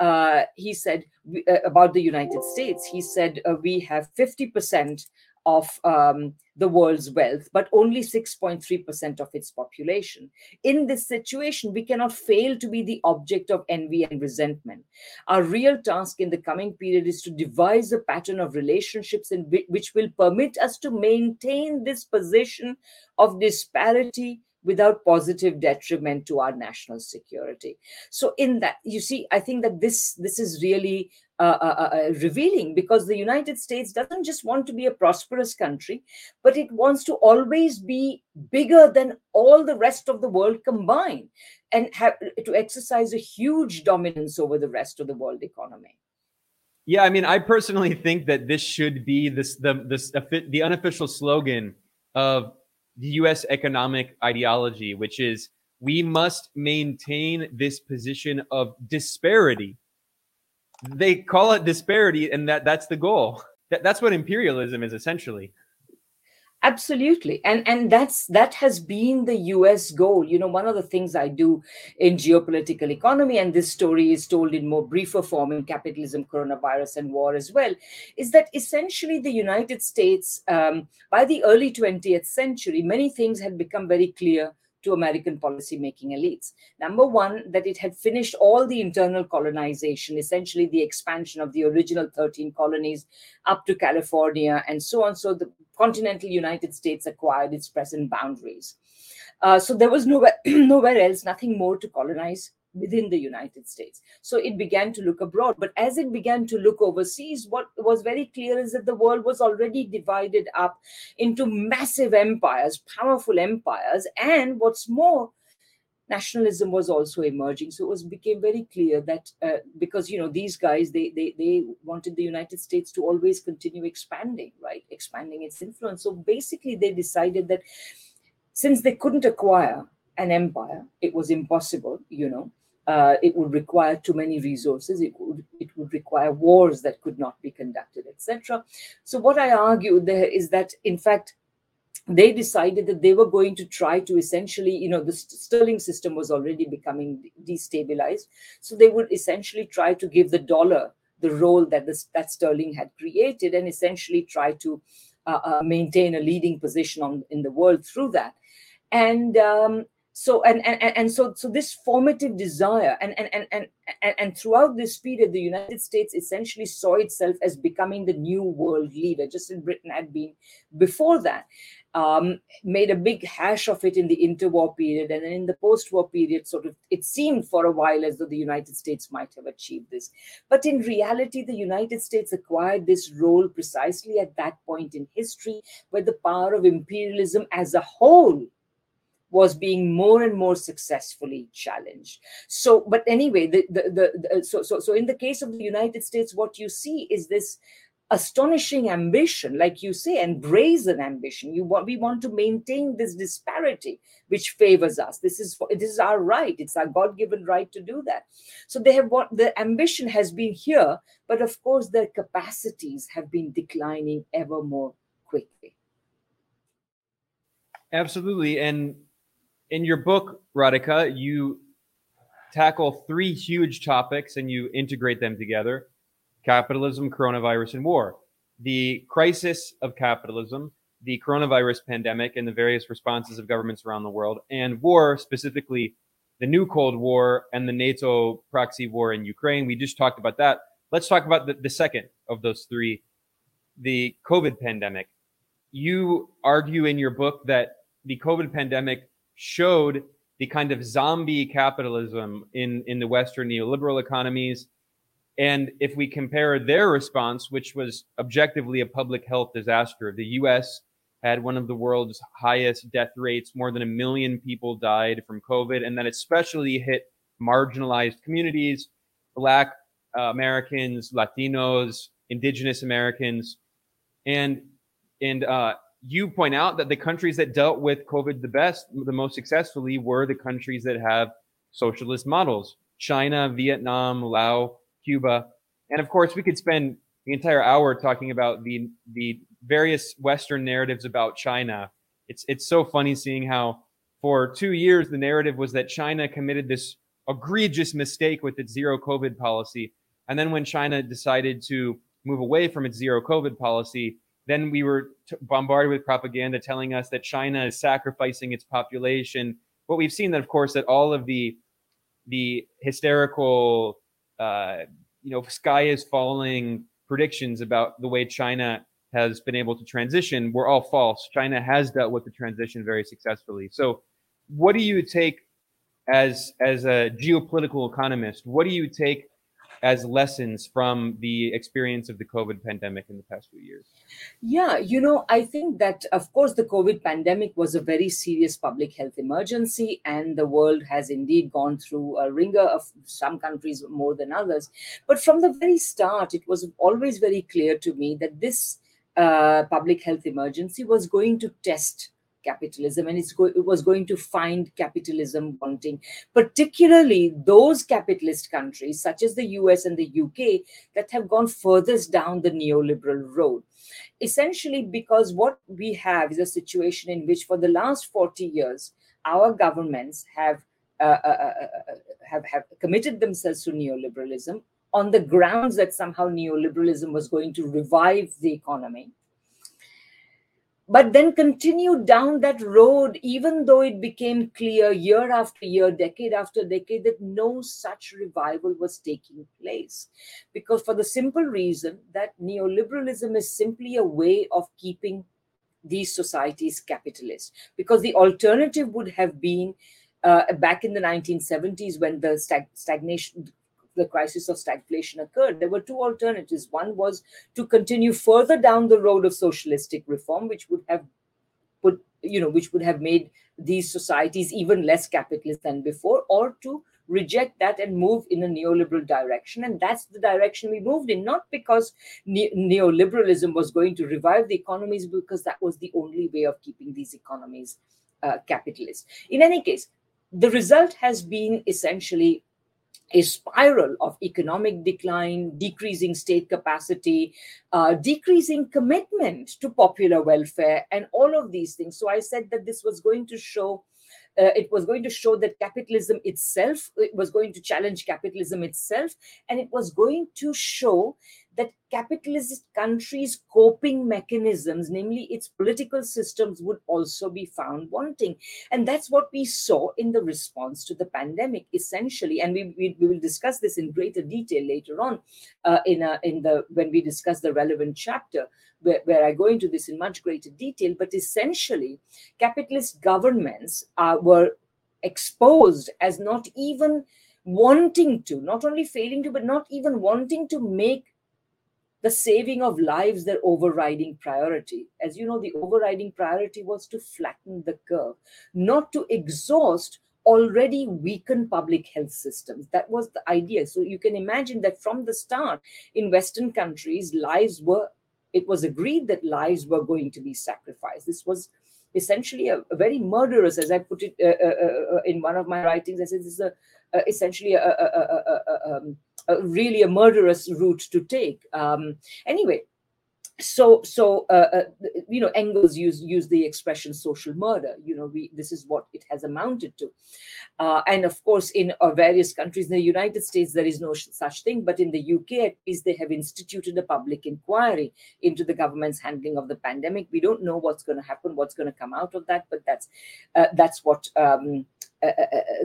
uh, he said uh, about the United States, he said, we have 50% of um, the world's wealth, but only 6.3% of its population. In this situation, we cannot fail to be the object of envy and resentment. Our real task in the coming period is to devise a pattern of relationships in which will permit us to maintain this position of disparity, without positive detriment to our national security so in that you see i think that this this is really uh, uh, uh, uh, revealing because the united states doesn't just want to be a prosperous country but it wants to always be bigger than all the rest of the world combined and have to exercise a huge dominance over the rest of the world economy yeah i mean i personally think that this should be this the this the unofficial slogan of the US economic ideology, which is we must maintain this position of disparity. They call it disparity, and that, that's the goal. That, that's what imperialism is essentially. Absolutely. And and that's that has been the us goal. You know one of the things i do in geopolitical economy and this story is told in more briefer form in capitalism coronavirus and war as well is that essentially the united states um, by the early 20th century many things had become very clear to American policy-making elites. Number one, that it had finished all the internal colonization, essentially the expansion of the original 13 colonies up to California and so on. So the continental United States acquired its present boundaries. Uh, so there was nowhere, nowhere else, nothing more to colonize within the United States. So it began to look abroad. But as it began to look overseas, what was very clear is that the world was already divided up into massive empires, powerful empires. And what's more, nationalism was also emerging so it was became very clear that uh, because you know these guys they, they they wanted the united states to always continue expanding right expanding its influence so basically they decided that since they couldn't acquire an empire it was impossible you know uh, it would require too many resources. It would it would require wars that could not be conducted, etc. So what I argue there is that in fact they decided that they were going to try to essentially, you know, the sterling system was already becoming destabilized, so they would essentially try to give the dollar the role that this that sterling had created, and essentially try to uh, uh, maintain a leading position on in the world through that. And um, so and, and and so so this formative desire and and and and, and throughout this period the united states essentially saw itself as becoming the new world leader just as britain had been before that um, made a big hash of it in the interwar period. And then in the post-war period sort of it seemed for a while as though the united states might have achieved this. But in reality the united states acquired this role precisely at that point in history where the power of imperialism as a whole was being more and more successfully challenged. So but anyway the, the, the, the, so, so so in the case of the united states what you see is this astonishing ambition like you say and brazen ambition. You want we want to maintain this disparity which favors us. This is this is our right. It's our god-given right to do that. So they have what the ambition has been here but of course their capacities have been declining ever more quickly. Absolutely. And in your book, Radhika, you tackle three huge topics and you integrate them together capitalism, coronavirus, and war. The crisis of capitalism, the coronavirus pandemic, and the various responses of governments around the world, and war, specifically the new Cold War and the NATO proxy war in Ukraine. We just talked about that. Let's talk about the, the second of those three the COVID pandemic. You argue in your book that the COVID pandemic showed the kind of zombie capitalism in, in the Western neoliberal economies. And if we compare their response, which was objectively a public health disaster, the US had one of the world's highest death rates. More than a million people died from COVID, and that especially hit marginalized communities, Black uh, Americans, Latinos, Indigenous Americans, and and uh, you point out that the countries that dealt with COVID the best, the most successfully, were the countries that have socialist models China, Vietnam, Laos, Cuba. And of course, we could spend the entire hour talking about the, the various Western narratives about China. It's, it's so funny seeing how for two years the narrative was that China committed this egregious mistake with its zero COVID policy. And then when China decided to move away from its zero COVID policy, then we were t- bombarded with propaganda telling us that China is sacrificing its population. But we've seen that, of course, that all of the the hysterical, uh, you know, sky is falling predictions about the way China has been able to transition were all false. China has dealt with the transition very successfully. So what do you take as as a geopolitical economist? What do you take as lessons from the experience of the COVID pandemic in the past few years? Yeah, you know, I think that, of course, the COVID pandemic was a very serious public health emergency, and the world has indeed gone through a wringer of some countries more than others. But from the very start, it was always very clear to me that this uh, public health emergency was going to test capitalism and go- it was going to find capitalism wanting, particularly those capitalist countries such as the US and the UK that have gone furthest down the neoliberal road. Essentially, because what we have is a situation in which for the last 40 years, our governments have uh, uh, uh, uh have, have committed themselves to neoliberalism on the grounds that somehow neoliberalism was going to revive the economy but then continued down that road, even though it became clear year after year, decade after decade, that no such revival was taking place. Because for the simple reason that neoliberalism is simply a way of keeping these societies capitalist. Because the alternative would have been uh, back in the 1970s when the stag- stagnation the crisis of stagflation occurred, there were two alternatives. One was to continue further down the road of socialistic reform, which would have put, you know, which would have made these societies even less capitalist than before, or to reject that and move in a neoliberal direction. And that's the direction we moved in, not because ne- neoliberalism was going to revive the economies, because that was the only way of keeping these economies uh, capitalist. In any case, the result has been essentially a spiral of economic decline, decreasing state capacity, uh, decreasing commitment to popular welfare, and all of these things. So I said that this was going to show. Uh, it was going to show that capitalism itself it was going to challenge capitalism itself and it was going to show that capitalist countries' coping mechanisms, namely its political systems, would also be found wanting. And that's what we saw in the response to the pandemic, essentially. And we, we, we will discuss this in greater detail later on uh, in, a, in the when we discuss the relevant chapter. Where, where, I go into this in much greater detail, but essentially, capitalist governments uh, were exposed as not even wanting to, not only failing to, but not even wanting to make the saving of lives their overriding priority. As you know, the overriding priority was to flatten the curve, not to exhaust already weakened public health systems. That was the idea. So you can imagine that from the start in Western countries, lives were, it was agreed that lives were going to be sacrificed. This was essentially a, a very murderous, as I put it uh, uh, uh, uh in one of my writings, I said this is a, essentially a, a, um, uh, really a murderous route to take. Um, anyway, so so uh, uh, you know engels used used the expression social murder. You know we this is what it has amounted to. Uh, and of course in uh, various countries in the united states there is no such thing. But in the uk at least they have instituted a public inquiry into the government's handling of the pandemic. We don't know what's going to happen what's going to come out of that but that's uh, that's what um,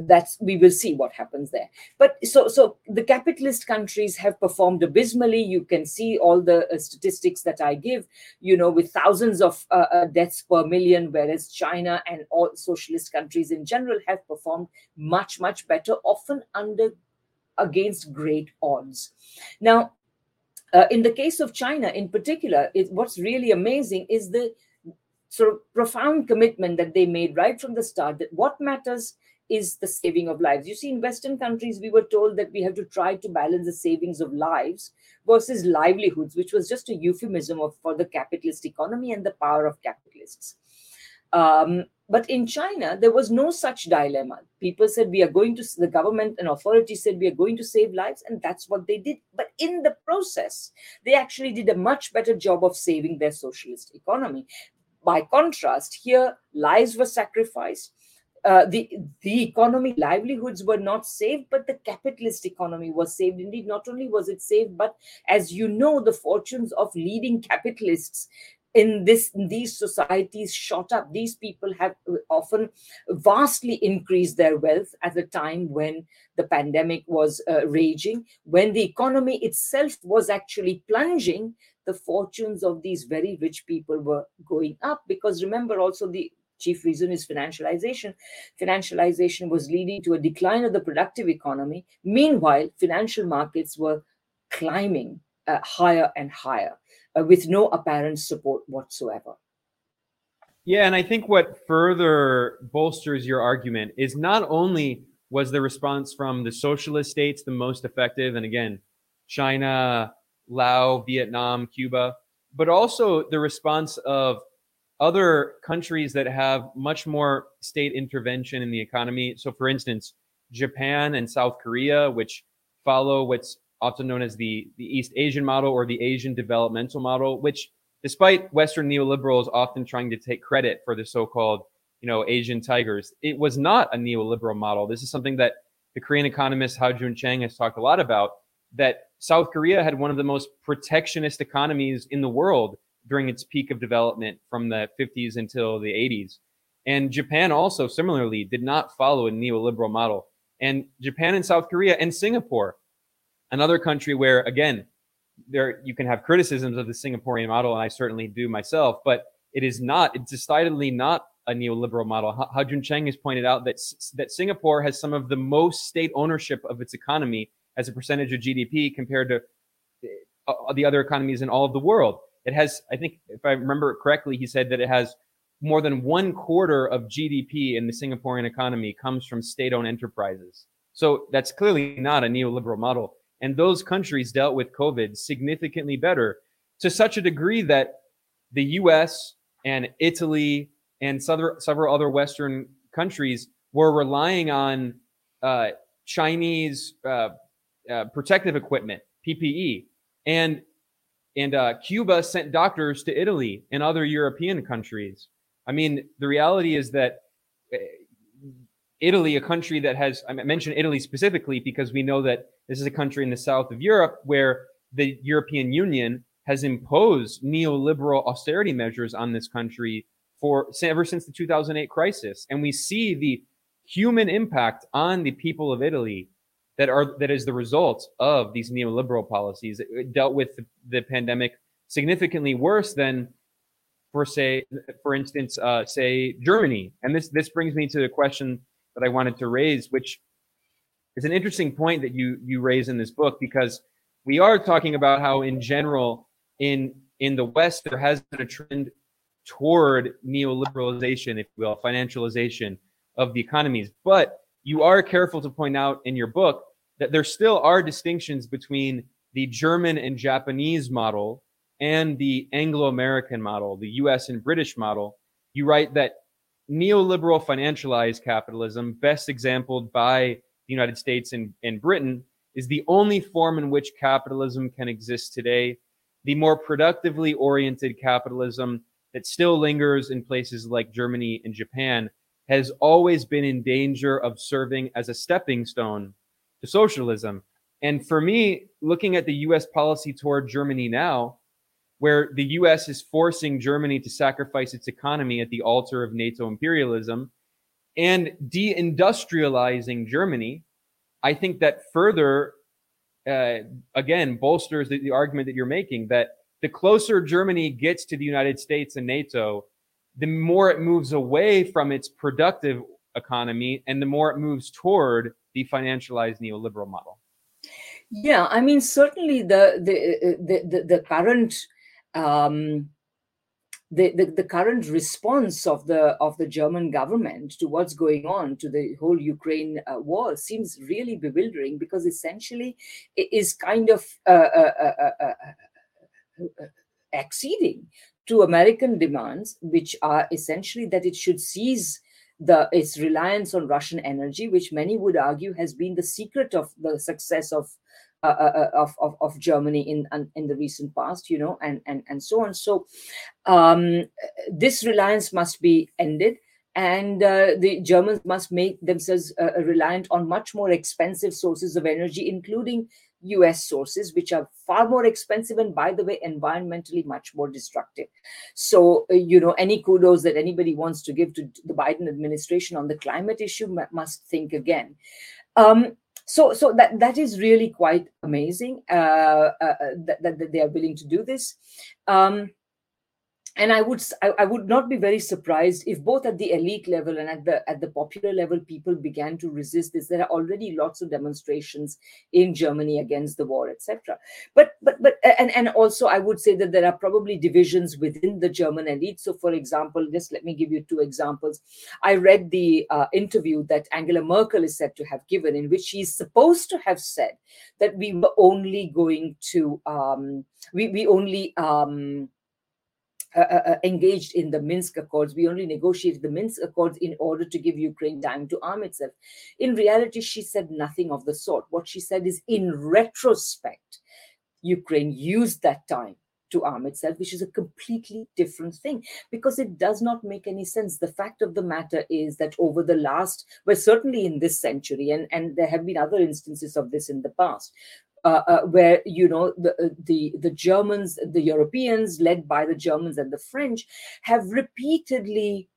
that's we will see what happens there. But so so the capitalist countries have performed abysmally. You can see all the uh, statistics that i give you know with thousands of uh, uh, deaths per million whereas china and all socialist countries in general have performed much much better often under against great odds. Now in the case of china in particular it, what's really amazing is the sort of profound commitment that they made right from the start that what matters is the saving of lives. You see, in Western countries, we were told that we have to try to balance the savings of lives versus livelihoods, which was just a euphemism of, for the capitalist economy and the power of capitalists. Um, but in China, there was no such dilemma. People said, we are going to, the government and authorities said, we are going to save lives, and that's what they did. But in the process, they actually did a much better job of saving their socialist economy. By contrast, here lives were sacrificed. Uh, the the economy livelihoods were not saved but the capitalist economy was saved. Indeed not only was it saved but as you know the fortunes of leading capitalists in this in these societies shot up. These people have often vastly increased their wealth at a time when the pandemic was uh, raging. When the economy itself was actually plunging the fortunes of these very rich people were going up because remember also the chief reason is financialization. Financialization was leading to a decline of the productive economy. Meanwhile, financial markets were climbing uh, higher and higher uh, with no apparent support whatsoever. Yeah, and I think what further bolsters your argument is not only was the response from the socialist states the most effective, and again, China, Laos, Vietnam, Cuba, but also the response of other countries that have much more state intervention in the economy. So, for instance, Japan and South Korea, which follow what's often known as the, the East Asian model or the Asian developmental model, which despite Western neoliberals often trying to take credit for the so-called, you know, Asian tigers, it was not a neoliberal model. This is something that the Korean economist Ha-Joon Chang has talked a lot about, that South Korea had one of the most protectionist economies in the world during its peak of development from the 50s until the 80s. And Japan also similarly did not follow a neoliberal model. And Japan and South Korea and Singapore, another country where, again, there you can have criticisms of the Singaporean model, and I certainly do myself, but it is not, it's decidedly not a neoliberal model. Ha-Joon Chang has pointed out that, that Singapore has some of the most state ownership of its economy as a percentage of GDP compared to uh, the other economies in all of the world. It has, I think, if I remember it correctly, he said that it has more than one quarter of GDP in the Singaporean economy comes from state owned enterprises. So that's clearly not a neoliberal model. And those countries dealt with COVID significantly better to such a degree that the US and Italy and several other Western countries were relying on uh, Chinese uh, uh, protective equipment, PPE. And and uh, Cuba sent doctors to Italy and other European countries. I mean, the reality is that uh, Italy, a country that has, I mentioned Italy specifically because we know that this is a country in the south of Europe where the European Union has imposed neoliberal austerity measures on this country for ever since the 2008 crisis. And we see the human impact on the people of Italy that are that is the result of these neoliberal policies. It dealt with the, pandemic significantly worse than, for say, for instance, uh, say Germany. And this this brings me to the question that I wanted to raise, which is an interesting point that you you raise in this book because we are talking about how, in general, in in the West, there has been a trend toward neoliberalization, if you will, financialization of the economies, but you are careful to point out in your book that there still are distinctions between the German and Japanese model and the Anglo American model, the US and British model. You write that neoliberal financialized capitalism, best exampled by the United States and, and Britain, is the only form in which capitalism can exist today. The more productively oriented capitalism that still lingers in places like Germany and Japan has always been in danger of serving as a stepping stone to socialism. And for me, looking at the US policy toward Germany now, where the US is forcing Germany to sacrifice its economy at the altar of NATO imperialism and deindustrializing Germany, I think that further, uh, again, bolsters the, the argument that you're making that the closer Germany gets to the United States and NATO, the more it moves away from its productive economy and the more it moves toward the financialized neoliberal model. Yeah, I mean, certainly the the the, the, the current um, the, the, the, current response of the of the German government to what's going on to the whole Ukraine uh, war seems really bewildering because essentially it is kind of uh, uh, uh, uh acceding to American demands, which are essentially that it should seize the its reliance on Russian energy, which many would argue has been the secret of the success of uh, uh, uh of, of, of Germany in in the recent past, you know, and and and so on. So um, this reliance must be ended, and uh, the Germans must make themselves uh, reliant on much more expensive sources of energy, including US sources, which are far more expensive and, by the way, environmentally much more destructive. So, uh, you know, any kudos that anybody wants to give to the Biden administration on the climate issue must think again. Um, so, so that that is really quite amazing uh, uh, uh, that, that, that, they are willing to do this. Um, and I would I, I, would not be very surprised if both at the elite level and at the at the popular level people began to resist this. There are already lots of demonstrations in Germany against the war, etc. But but but and and also I would say that there are probably divisions within the German elite. So, for example, just let me give you two examples. I read the uh, interview that Angela Merkel is said to have given, in which she's supposed to have said that we were only going to um, we we only um, uh, uh, uh, engaged in the Minsk Accords. We only negotiated the Minsk Accords in order to give Ukraine time to arm itself. In reality, she said nothing of the sort. What she said is, in retrospect, Ukraine used that time to arm itself, which is a completely different thing because it does not make any sense. The fact of the matter is that over the last, well, certainly in this century, and, and there have been other instances of this in the past, uh, uh, where you know the, uh, the the Germans, the Europeans, led by the Germans and the French, have repeatedly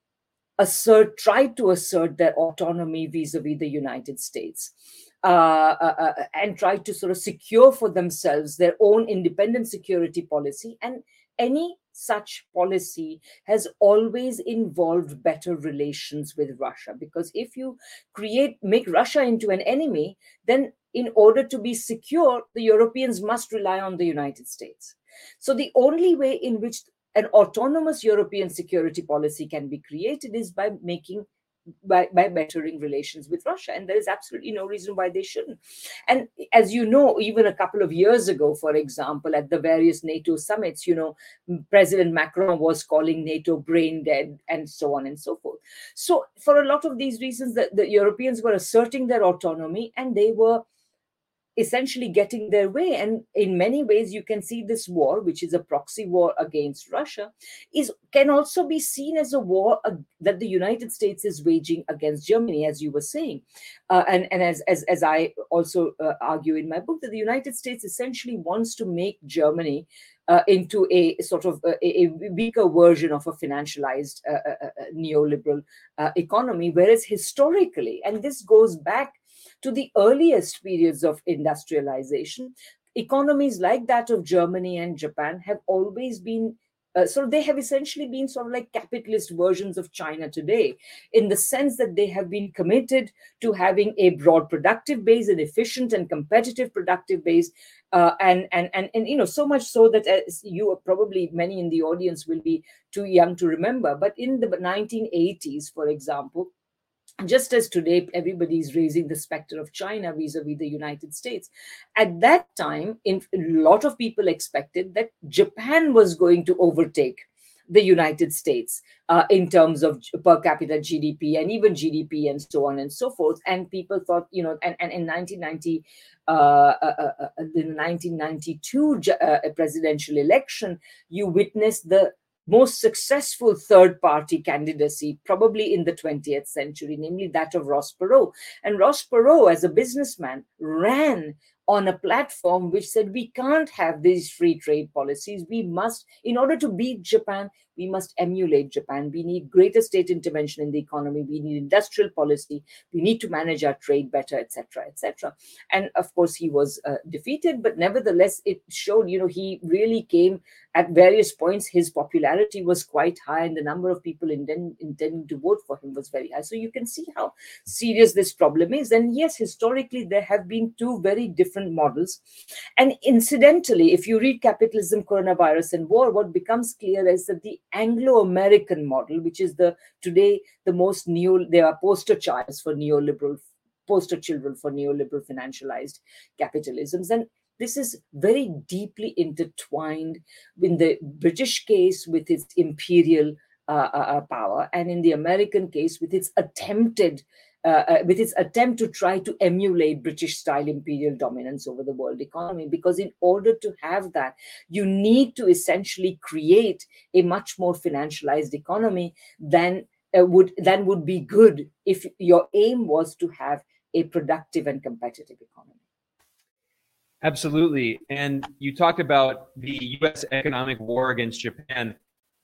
assert tried to assert their autonomy vis-a-vis the United States. Uh, uh, uh, and tried to sort of secure for themselves their own independent security policy. And any such policy has always involved better relations with Russia. Because if you create, make Russia into an enemy, then in order to be secure, the Europeans must rely on the United States. So the only way in which an autonomous European security policy can be created is by making by, by bettering relations with Russia. And there is absolutely no reason why they shouldn't. And as you know, even a couple of years ago, for example, at the various NATO summits, you know, President Macron was calling NATO brain dead and so on and so forth. So for a lot of these reasons, the, the Europeans were asserting their autonomy and they were essentially getting their way. And in many ways you can see this war which is a proxy war against russia is can also be seen as a war uh, that the united states is waging against germany as you were saying. Uh, and and as, as as i also uh, argue in my book that the united states essentially wants to make germany uh, into a sort of uh, a, a, weaker version of a financialized uh, neoliberal economy. Whereas historically and this goes back to the earliest periods of industrialization, economies like that of Germany and Japan have always been uh, so they have essentially been sort of like capitalist versions of China today, in the sense that they have been committed to having a broad productive base, an efficient and competitive productive base, uh, and and and and you know so much so that as you are probably many in the audience will be too young to remember, but in the 1980s, for example, just as today everybody is raising the specter of China vis-a-vis the United States, at that time, in, a lot of people expected that Japan was going to overtake the United States uh, in terms of per capita GDP and even GDP and so on and so forth. And people thought, you know, and, and in 1990, uh, uh, uh, uh the 1992 uh, presidential election, you witnessed the most successful third party candidacy, probably in the 20th century, namely that of Ross Perot. And Ross Perot, as a businessman, ran on a platform which said we can't have these free trade policies. We must, in order to beat Japan, we must emulate Japan. We need greater state intervention in the economy. We need industrial policy. We need to manage our trade better, etc., etc. And of course, he was uh, defeated, but nevertheless, it showed. You know, he really came at various points. His popularity was quite high, and the number of people intend, intending to vote for him was very high. So you can see how serious this problem is. And yes, historically, there have been two very different models. And incidentally, if you read Capitalism, Coronavirus, and War, what becomes clear is that the Anglo-American model, which is the today the most neo, they are poster childs for neoliberal, poster children for neoliberal financialized capitalisms. And this is very deeply intertwined in the British case with its imperial uh, uh, uh power, and in the American case with its attempted uh, uh, with its attempt to try to emulate British style imperial dominance over the world economy. Because in order to have that, you need to essentially create a much more financialized economy than uh, would than would be good if your aim was to have a productive and competitive economy. Absolutely. And you talked about the US economic war against Japan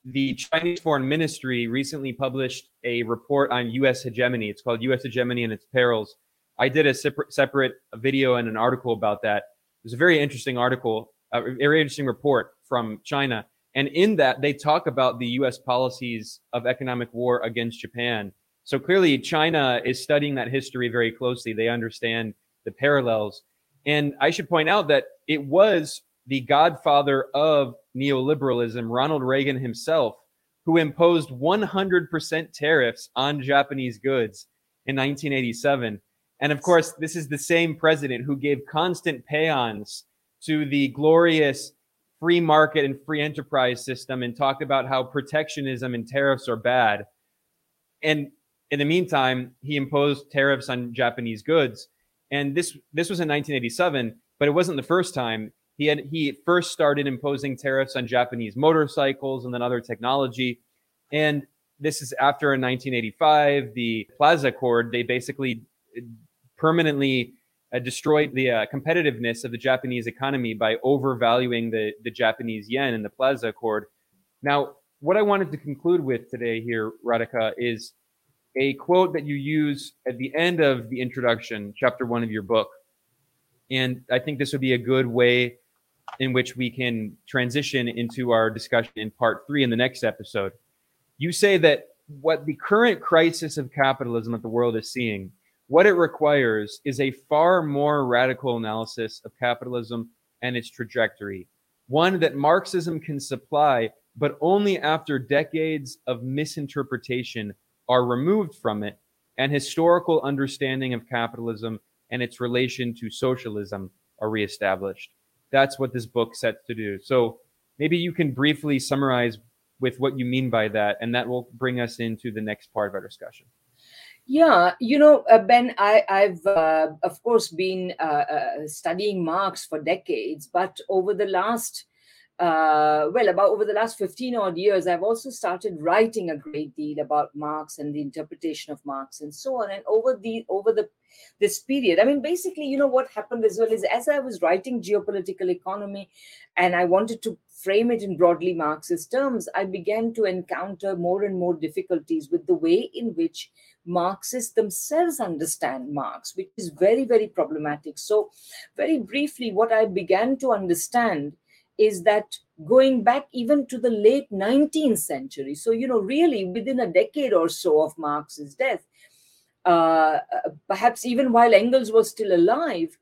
the Chinese Foreign Ministry recently published a report on U.S. hegemony. It's called U.S. Hegemony and Its Perils. I did a separate, separate video and an article about that. It was a very interesting article, a very interesting report from China. And in that, they talk about the US policies of economic war against Japan. So clearly, China is studying that history very closely. They understand the parallels. And I should point out that it was the godfather of neoliberalism, Ronald Reagan himself, who imposed 100% tariffs on Japanese goods in 1987. And of course, this is the same president who gave constant paeans to the glorious free market and free enterprise system and talked about how protectionism and tariffs are bad. And in the meantime, he imposed tariffs on Japanese goods. And this this was in 1987, but it wasn't the first time. He had he first started imposing tariffs on Japanese motorcycles and then other technology. And this is after in 1985, the Plaza Accord, they basically permanently uh, destroyed the uh, competitiveness of the Japanese economy by overvaluing the, the Japanese yen in the Plaza Accord. Now, what I wanted to conclude with today here, Radhika, is a quote that you use at the end of the introduction, chapter one of your book. And I think this would be a good way in which we can transition into our discussion in part three in the next episode. You say that what the current crisis of capitalism that the world is seeing what it requires is a far more radical analysis of capitalism and its trajectory, one that Marxism can supply, but only after decades of misinterpretation are removed from it and historical understanding of capitalism and its relation to socialism are reestablished. That's what this book sets to do. So maybe you can briefly summarize with what you mean by that, and that will bring us into the next part of our discussion. Yeah, you know, uh, Ben, I, I've uh, of course been uh, uh, studying Marx for decades, but over the last uh, well, about over the last 15 odd years, I've also started writing a great deal about Marx and the interpretation of Marx and so on. And over the over the this period, I mean, basically, you know what happened as well is as I was writing geopolitical economy, and I wanted to frame it in broadly Marxist terms, I began to encounter more and more difficulties with the way in which Marxists themselves understand Marx, which is very, very problematic. So, very briefly, what I began to understand is that going back even to the late 19th century, so, you know, really within a decade or so of Marx's death, uh, perhaps even while Engels was still alive,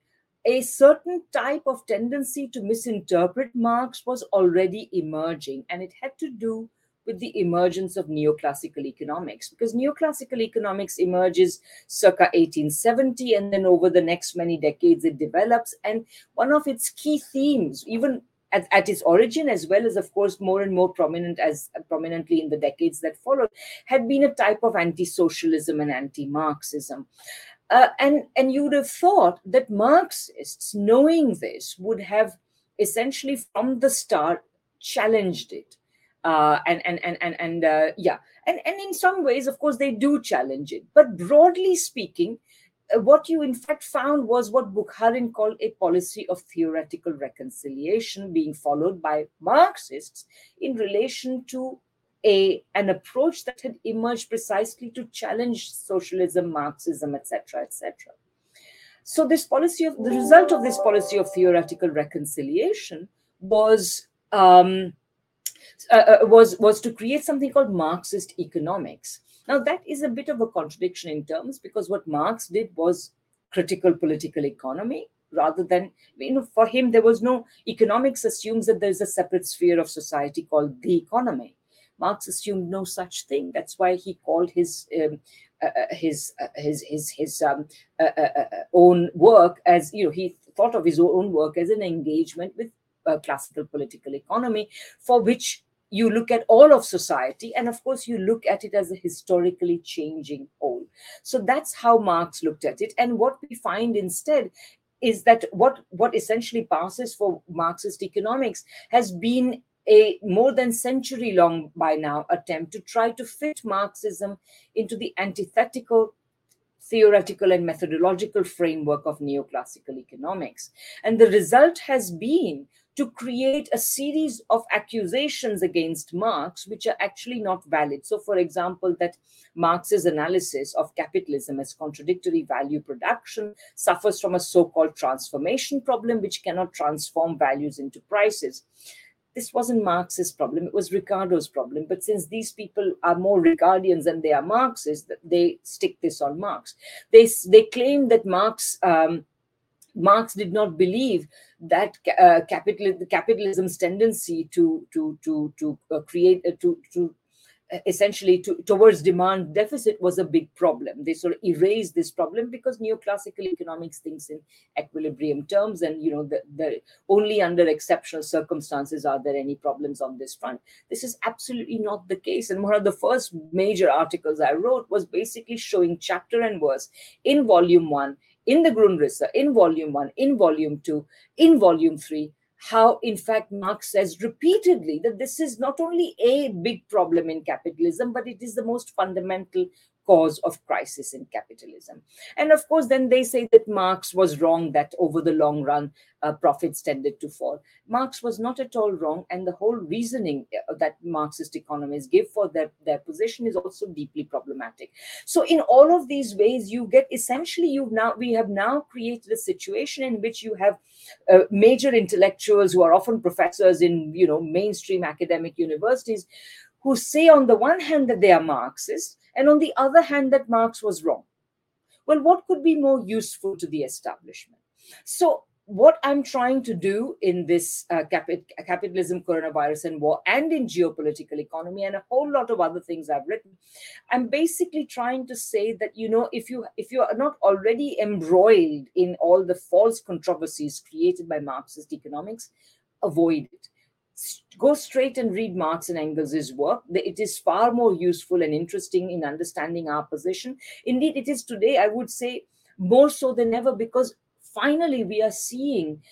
a certain type of tendency to misinterpret Marx was already emerging, and it had to do with the emergence of neoclassical economics because neoclassical economics emerges circa 1870 and then over the next many decades it develops and one of its key themes even at, at, its origin as well as of course more and more prominent as prominently in the decades that followed had been a type of anti-socialism and anti-marxism. Uh, and and you would have thought that marxists knowing this would have essentially from the start challenged it. Uh, and and and and, and uh, yeah. And and in some ways of course they do challenge it. But broadly speaking uh, what you in fact found was what Bukharin called a policy of theoretical reconciliation being followed by Marxists in relation to a an approach that had emerged precisely to challenge socialism, Marxism, etc., etc. So this policy of the result of this policy of theoretical reconciliation was um, uh, uh, was was to create something called Marxist economics. Now that is a bit of a contradiction in terms because what Marx did was critical political economy rather than you know for him there was no economics assumes that there is a separate sphere of society called the economy. Marx assumed no such thing. That's why he called his um, uh, uh his uh, his his his um, uh, uh, own work as you know he thought of his own work as an engagement with classical political economy, for which you look at all of society and of course you look at it as a historically changing whole. So that's how marx looked at it. And what we find instead is that what what essentially passes for marxist economics has been a more than century long by now attempt to try to fit marxism into the antithetical theoretical and methodological framework of neoclassical economics. And the result has been to create a series of accusations against Marx, which are actually not valid. So, for example, that Marx's analysis of capitalism as contradictory value production suffers from a so called transformation problem, which cannot transform values into prices. this wasn't Marx's problem, it was Ricardo's problem. But since these people are more Ricardians than they are Marxists, they stick this on Marx. They, they claim that Marx. Um, Marx did not believe that uh, capital, capitalism's tendency to to to to uh, create uh, to to essentially to, towards demand deficit was a big problem. They sort of erased this problem because neoclassical economics thinks in equilibrium terms, and you know the, the only under exceptional circumstances are there any problems on this front. This is absolutely not the case. And one of the first major articles I wrote was basically showing chapter and verse in volume one, in the Grundrisse, in volume one, in volume two, in volume three, how, in fact, Marx says repeatedly that this is not only a big problem in capitalism, but it is the most fundamental cause of crisis in capitalism. And of course, then they say that Marx was wrong, that over the long run, uh, profits tended to fall. Marx was not at all wrong, and the whole reasoning uh, that Marxist economists give for their, their position is also deeply problematic. So, in all of these ways, you get essentially you've now we have now created a situation in which you have uh, major intellectuals who are often professors in you know mainstream academic universities who say on the one hand that they are Marxists and on the other hand that Marx was wrong. Well, what could be more useful to the establishment? So what I'm trying to do in this uh, capitalism, coronavirus, and war, and in geopolitical economy, and a whole lot of other things I've written, I'm basically trying to say that you know if you if you are not already embroiled in all the false controversies created by Marxist economics, avoid it. Go straight and read Marx and Engels' work. It is far more useful and interesting in understanding our position. Indeed, it is today, I would say, more so than ever because finally we are seeing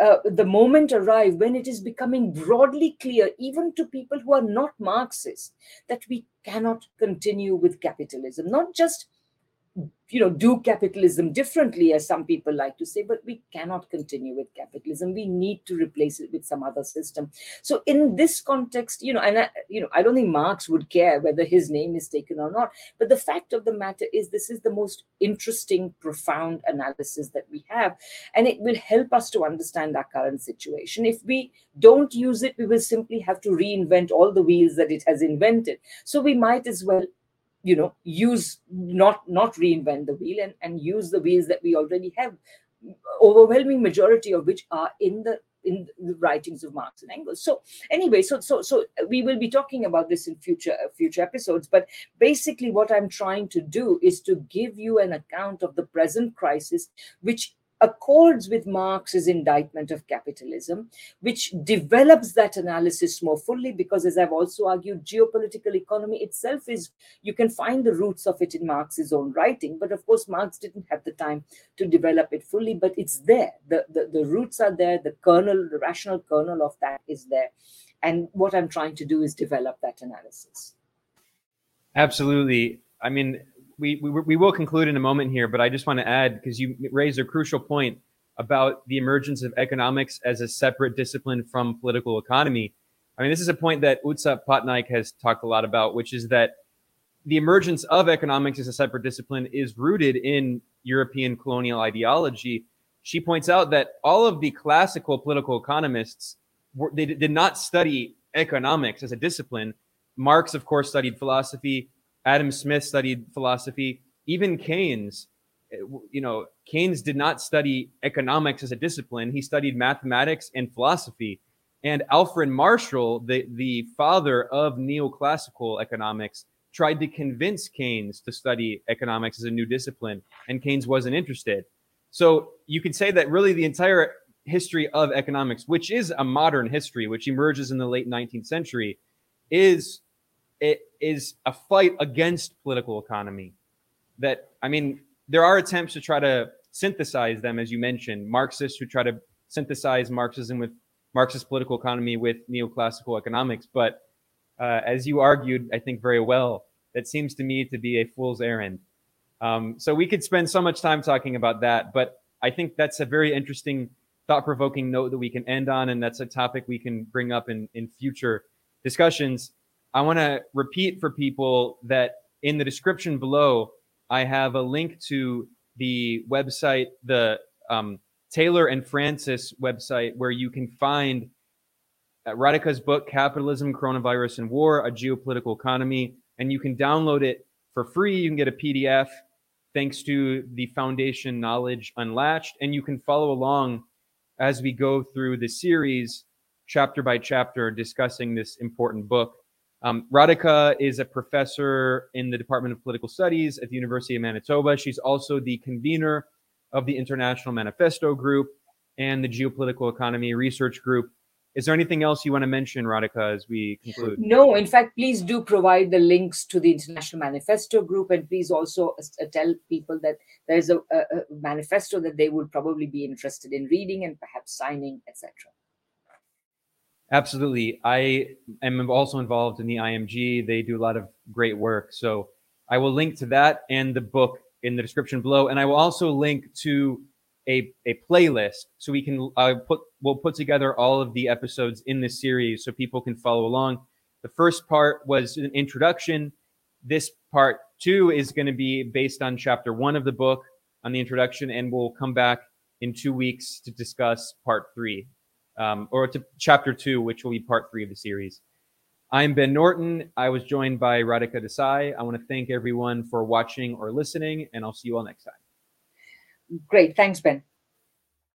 uh, the moment arrive when it is becoming broadly clear, even to people who are not Marxists, that we cannot continue with capitalism, not just you know do capitalism differently as some people like to say but we cannot continue with capitalism. We need to replace it with some other system. So in this context you know and I, you know i don't think marx would care whether his name is taken or not but the fact of the matter is this is the most interesting profound analysis that we have and it will help us to understand our current situation. If we don't use it we will simply have to reinvent all the wheels that it has invented. So we might as well you know use not not reinvent the wheel and, and use the wheels that we already have overwhelming majority of which are in the in the writings of Marx and Engels. So anyway, so so so we will be talking about this in future uh, future episodes. But basically, what I'm trying to do is to give you an account of the present crisis, which accords with Marx's indictment of capitalism, which develops that analysis more fully because, as I've also argued, geopolitical economy itself is, you can find the roots of it in Marx's own writing. But of course, Marx didn't have the time to develop it fully, but it's there. The, the, the roots are there, the kernel, the rational kernel of that is there. And what I'm trying to do is develop that analysis. Absolutely. I mean, we, we, we will conclude in a moment here, but I just want to add because you raised a crucial point about the emergence of economics as a separate discipline from political economy. I mean, this is a point that Utsa Patnaik has talked a lot about, which is that the emergence of economics as a separate discipline is rooted in European colonial ideology. She points out that all of the classical political economists were, they did not study economics as a discipline. Marx, of course, studied philosophy. Adam Smith studied philosophy. Even Keynes, eh, you know, Keynes did not study economics as a discipline. He studied mathematics and philosophy. And Alfred Marshall, the, the father of neoclassical economics, tried to convince Keynes to study economics as a new discipline, and Keynes wasn't interested. So you could say that really the entire history of economics, which is a modern history, which emerges in the late 19th century, is it is a fight against political economy. That I mean, there are attempts to try to synthesize them, as you mentioned, Marxists who try to synthesize Marxism with Marxist political economy with neoclassical economics. But uh, as you argued, I think very well, that seems to me to be a fool's errand. Um, so we could spend so much time talking about that, but I think that's a very interesting, thought-provoking note that we can end on, and that's a topic we can bring up in in future discussions. I want to repeat for people that in the description below, I have a link to the website, the um, Taylor and Francis website, where you can find Radhika's book, Capitalism, Coronavirus, and War, A Geopolitical Economy, and you can download it for free. You can get a PDF thanks to the foundation Knowledge Unlatched, and you can follow along as we go through the series, chapter by chapter, discussing this important book. Um, Radhika is a professor in the Department of Political Studies at the University of Manitoba. She's also the convener of the International Manifesto Group and the Geopolitical Economy Research Group. Is there anything else you want to mention, Radhika, as we conclude? No, in fact, please do provide the links to the International Manifesto Group, and please also uh, tell people that there's a, a, a manifesto that they would probably be interested in reading and perhaps signing, etc. Absolutely. I am also involved in the IMG. They do a lot of great work. So I will link to that and the book in the description below. And I will also link to a, a playlist so we can uh, put we'll put together all of the episodes in this series so people can follow along. The first part was an introduction. This part two is going to be based on chapter one of the book on the introduction, and we'll come back in two weeks to discuss part three um, or to chapter two, which will be part three of the series. I'm Ben Norton. I was joined by Radhika Desai. I want to thank everyone for watching or listening, and I'll see you all next time. Great. Thanks, Ben.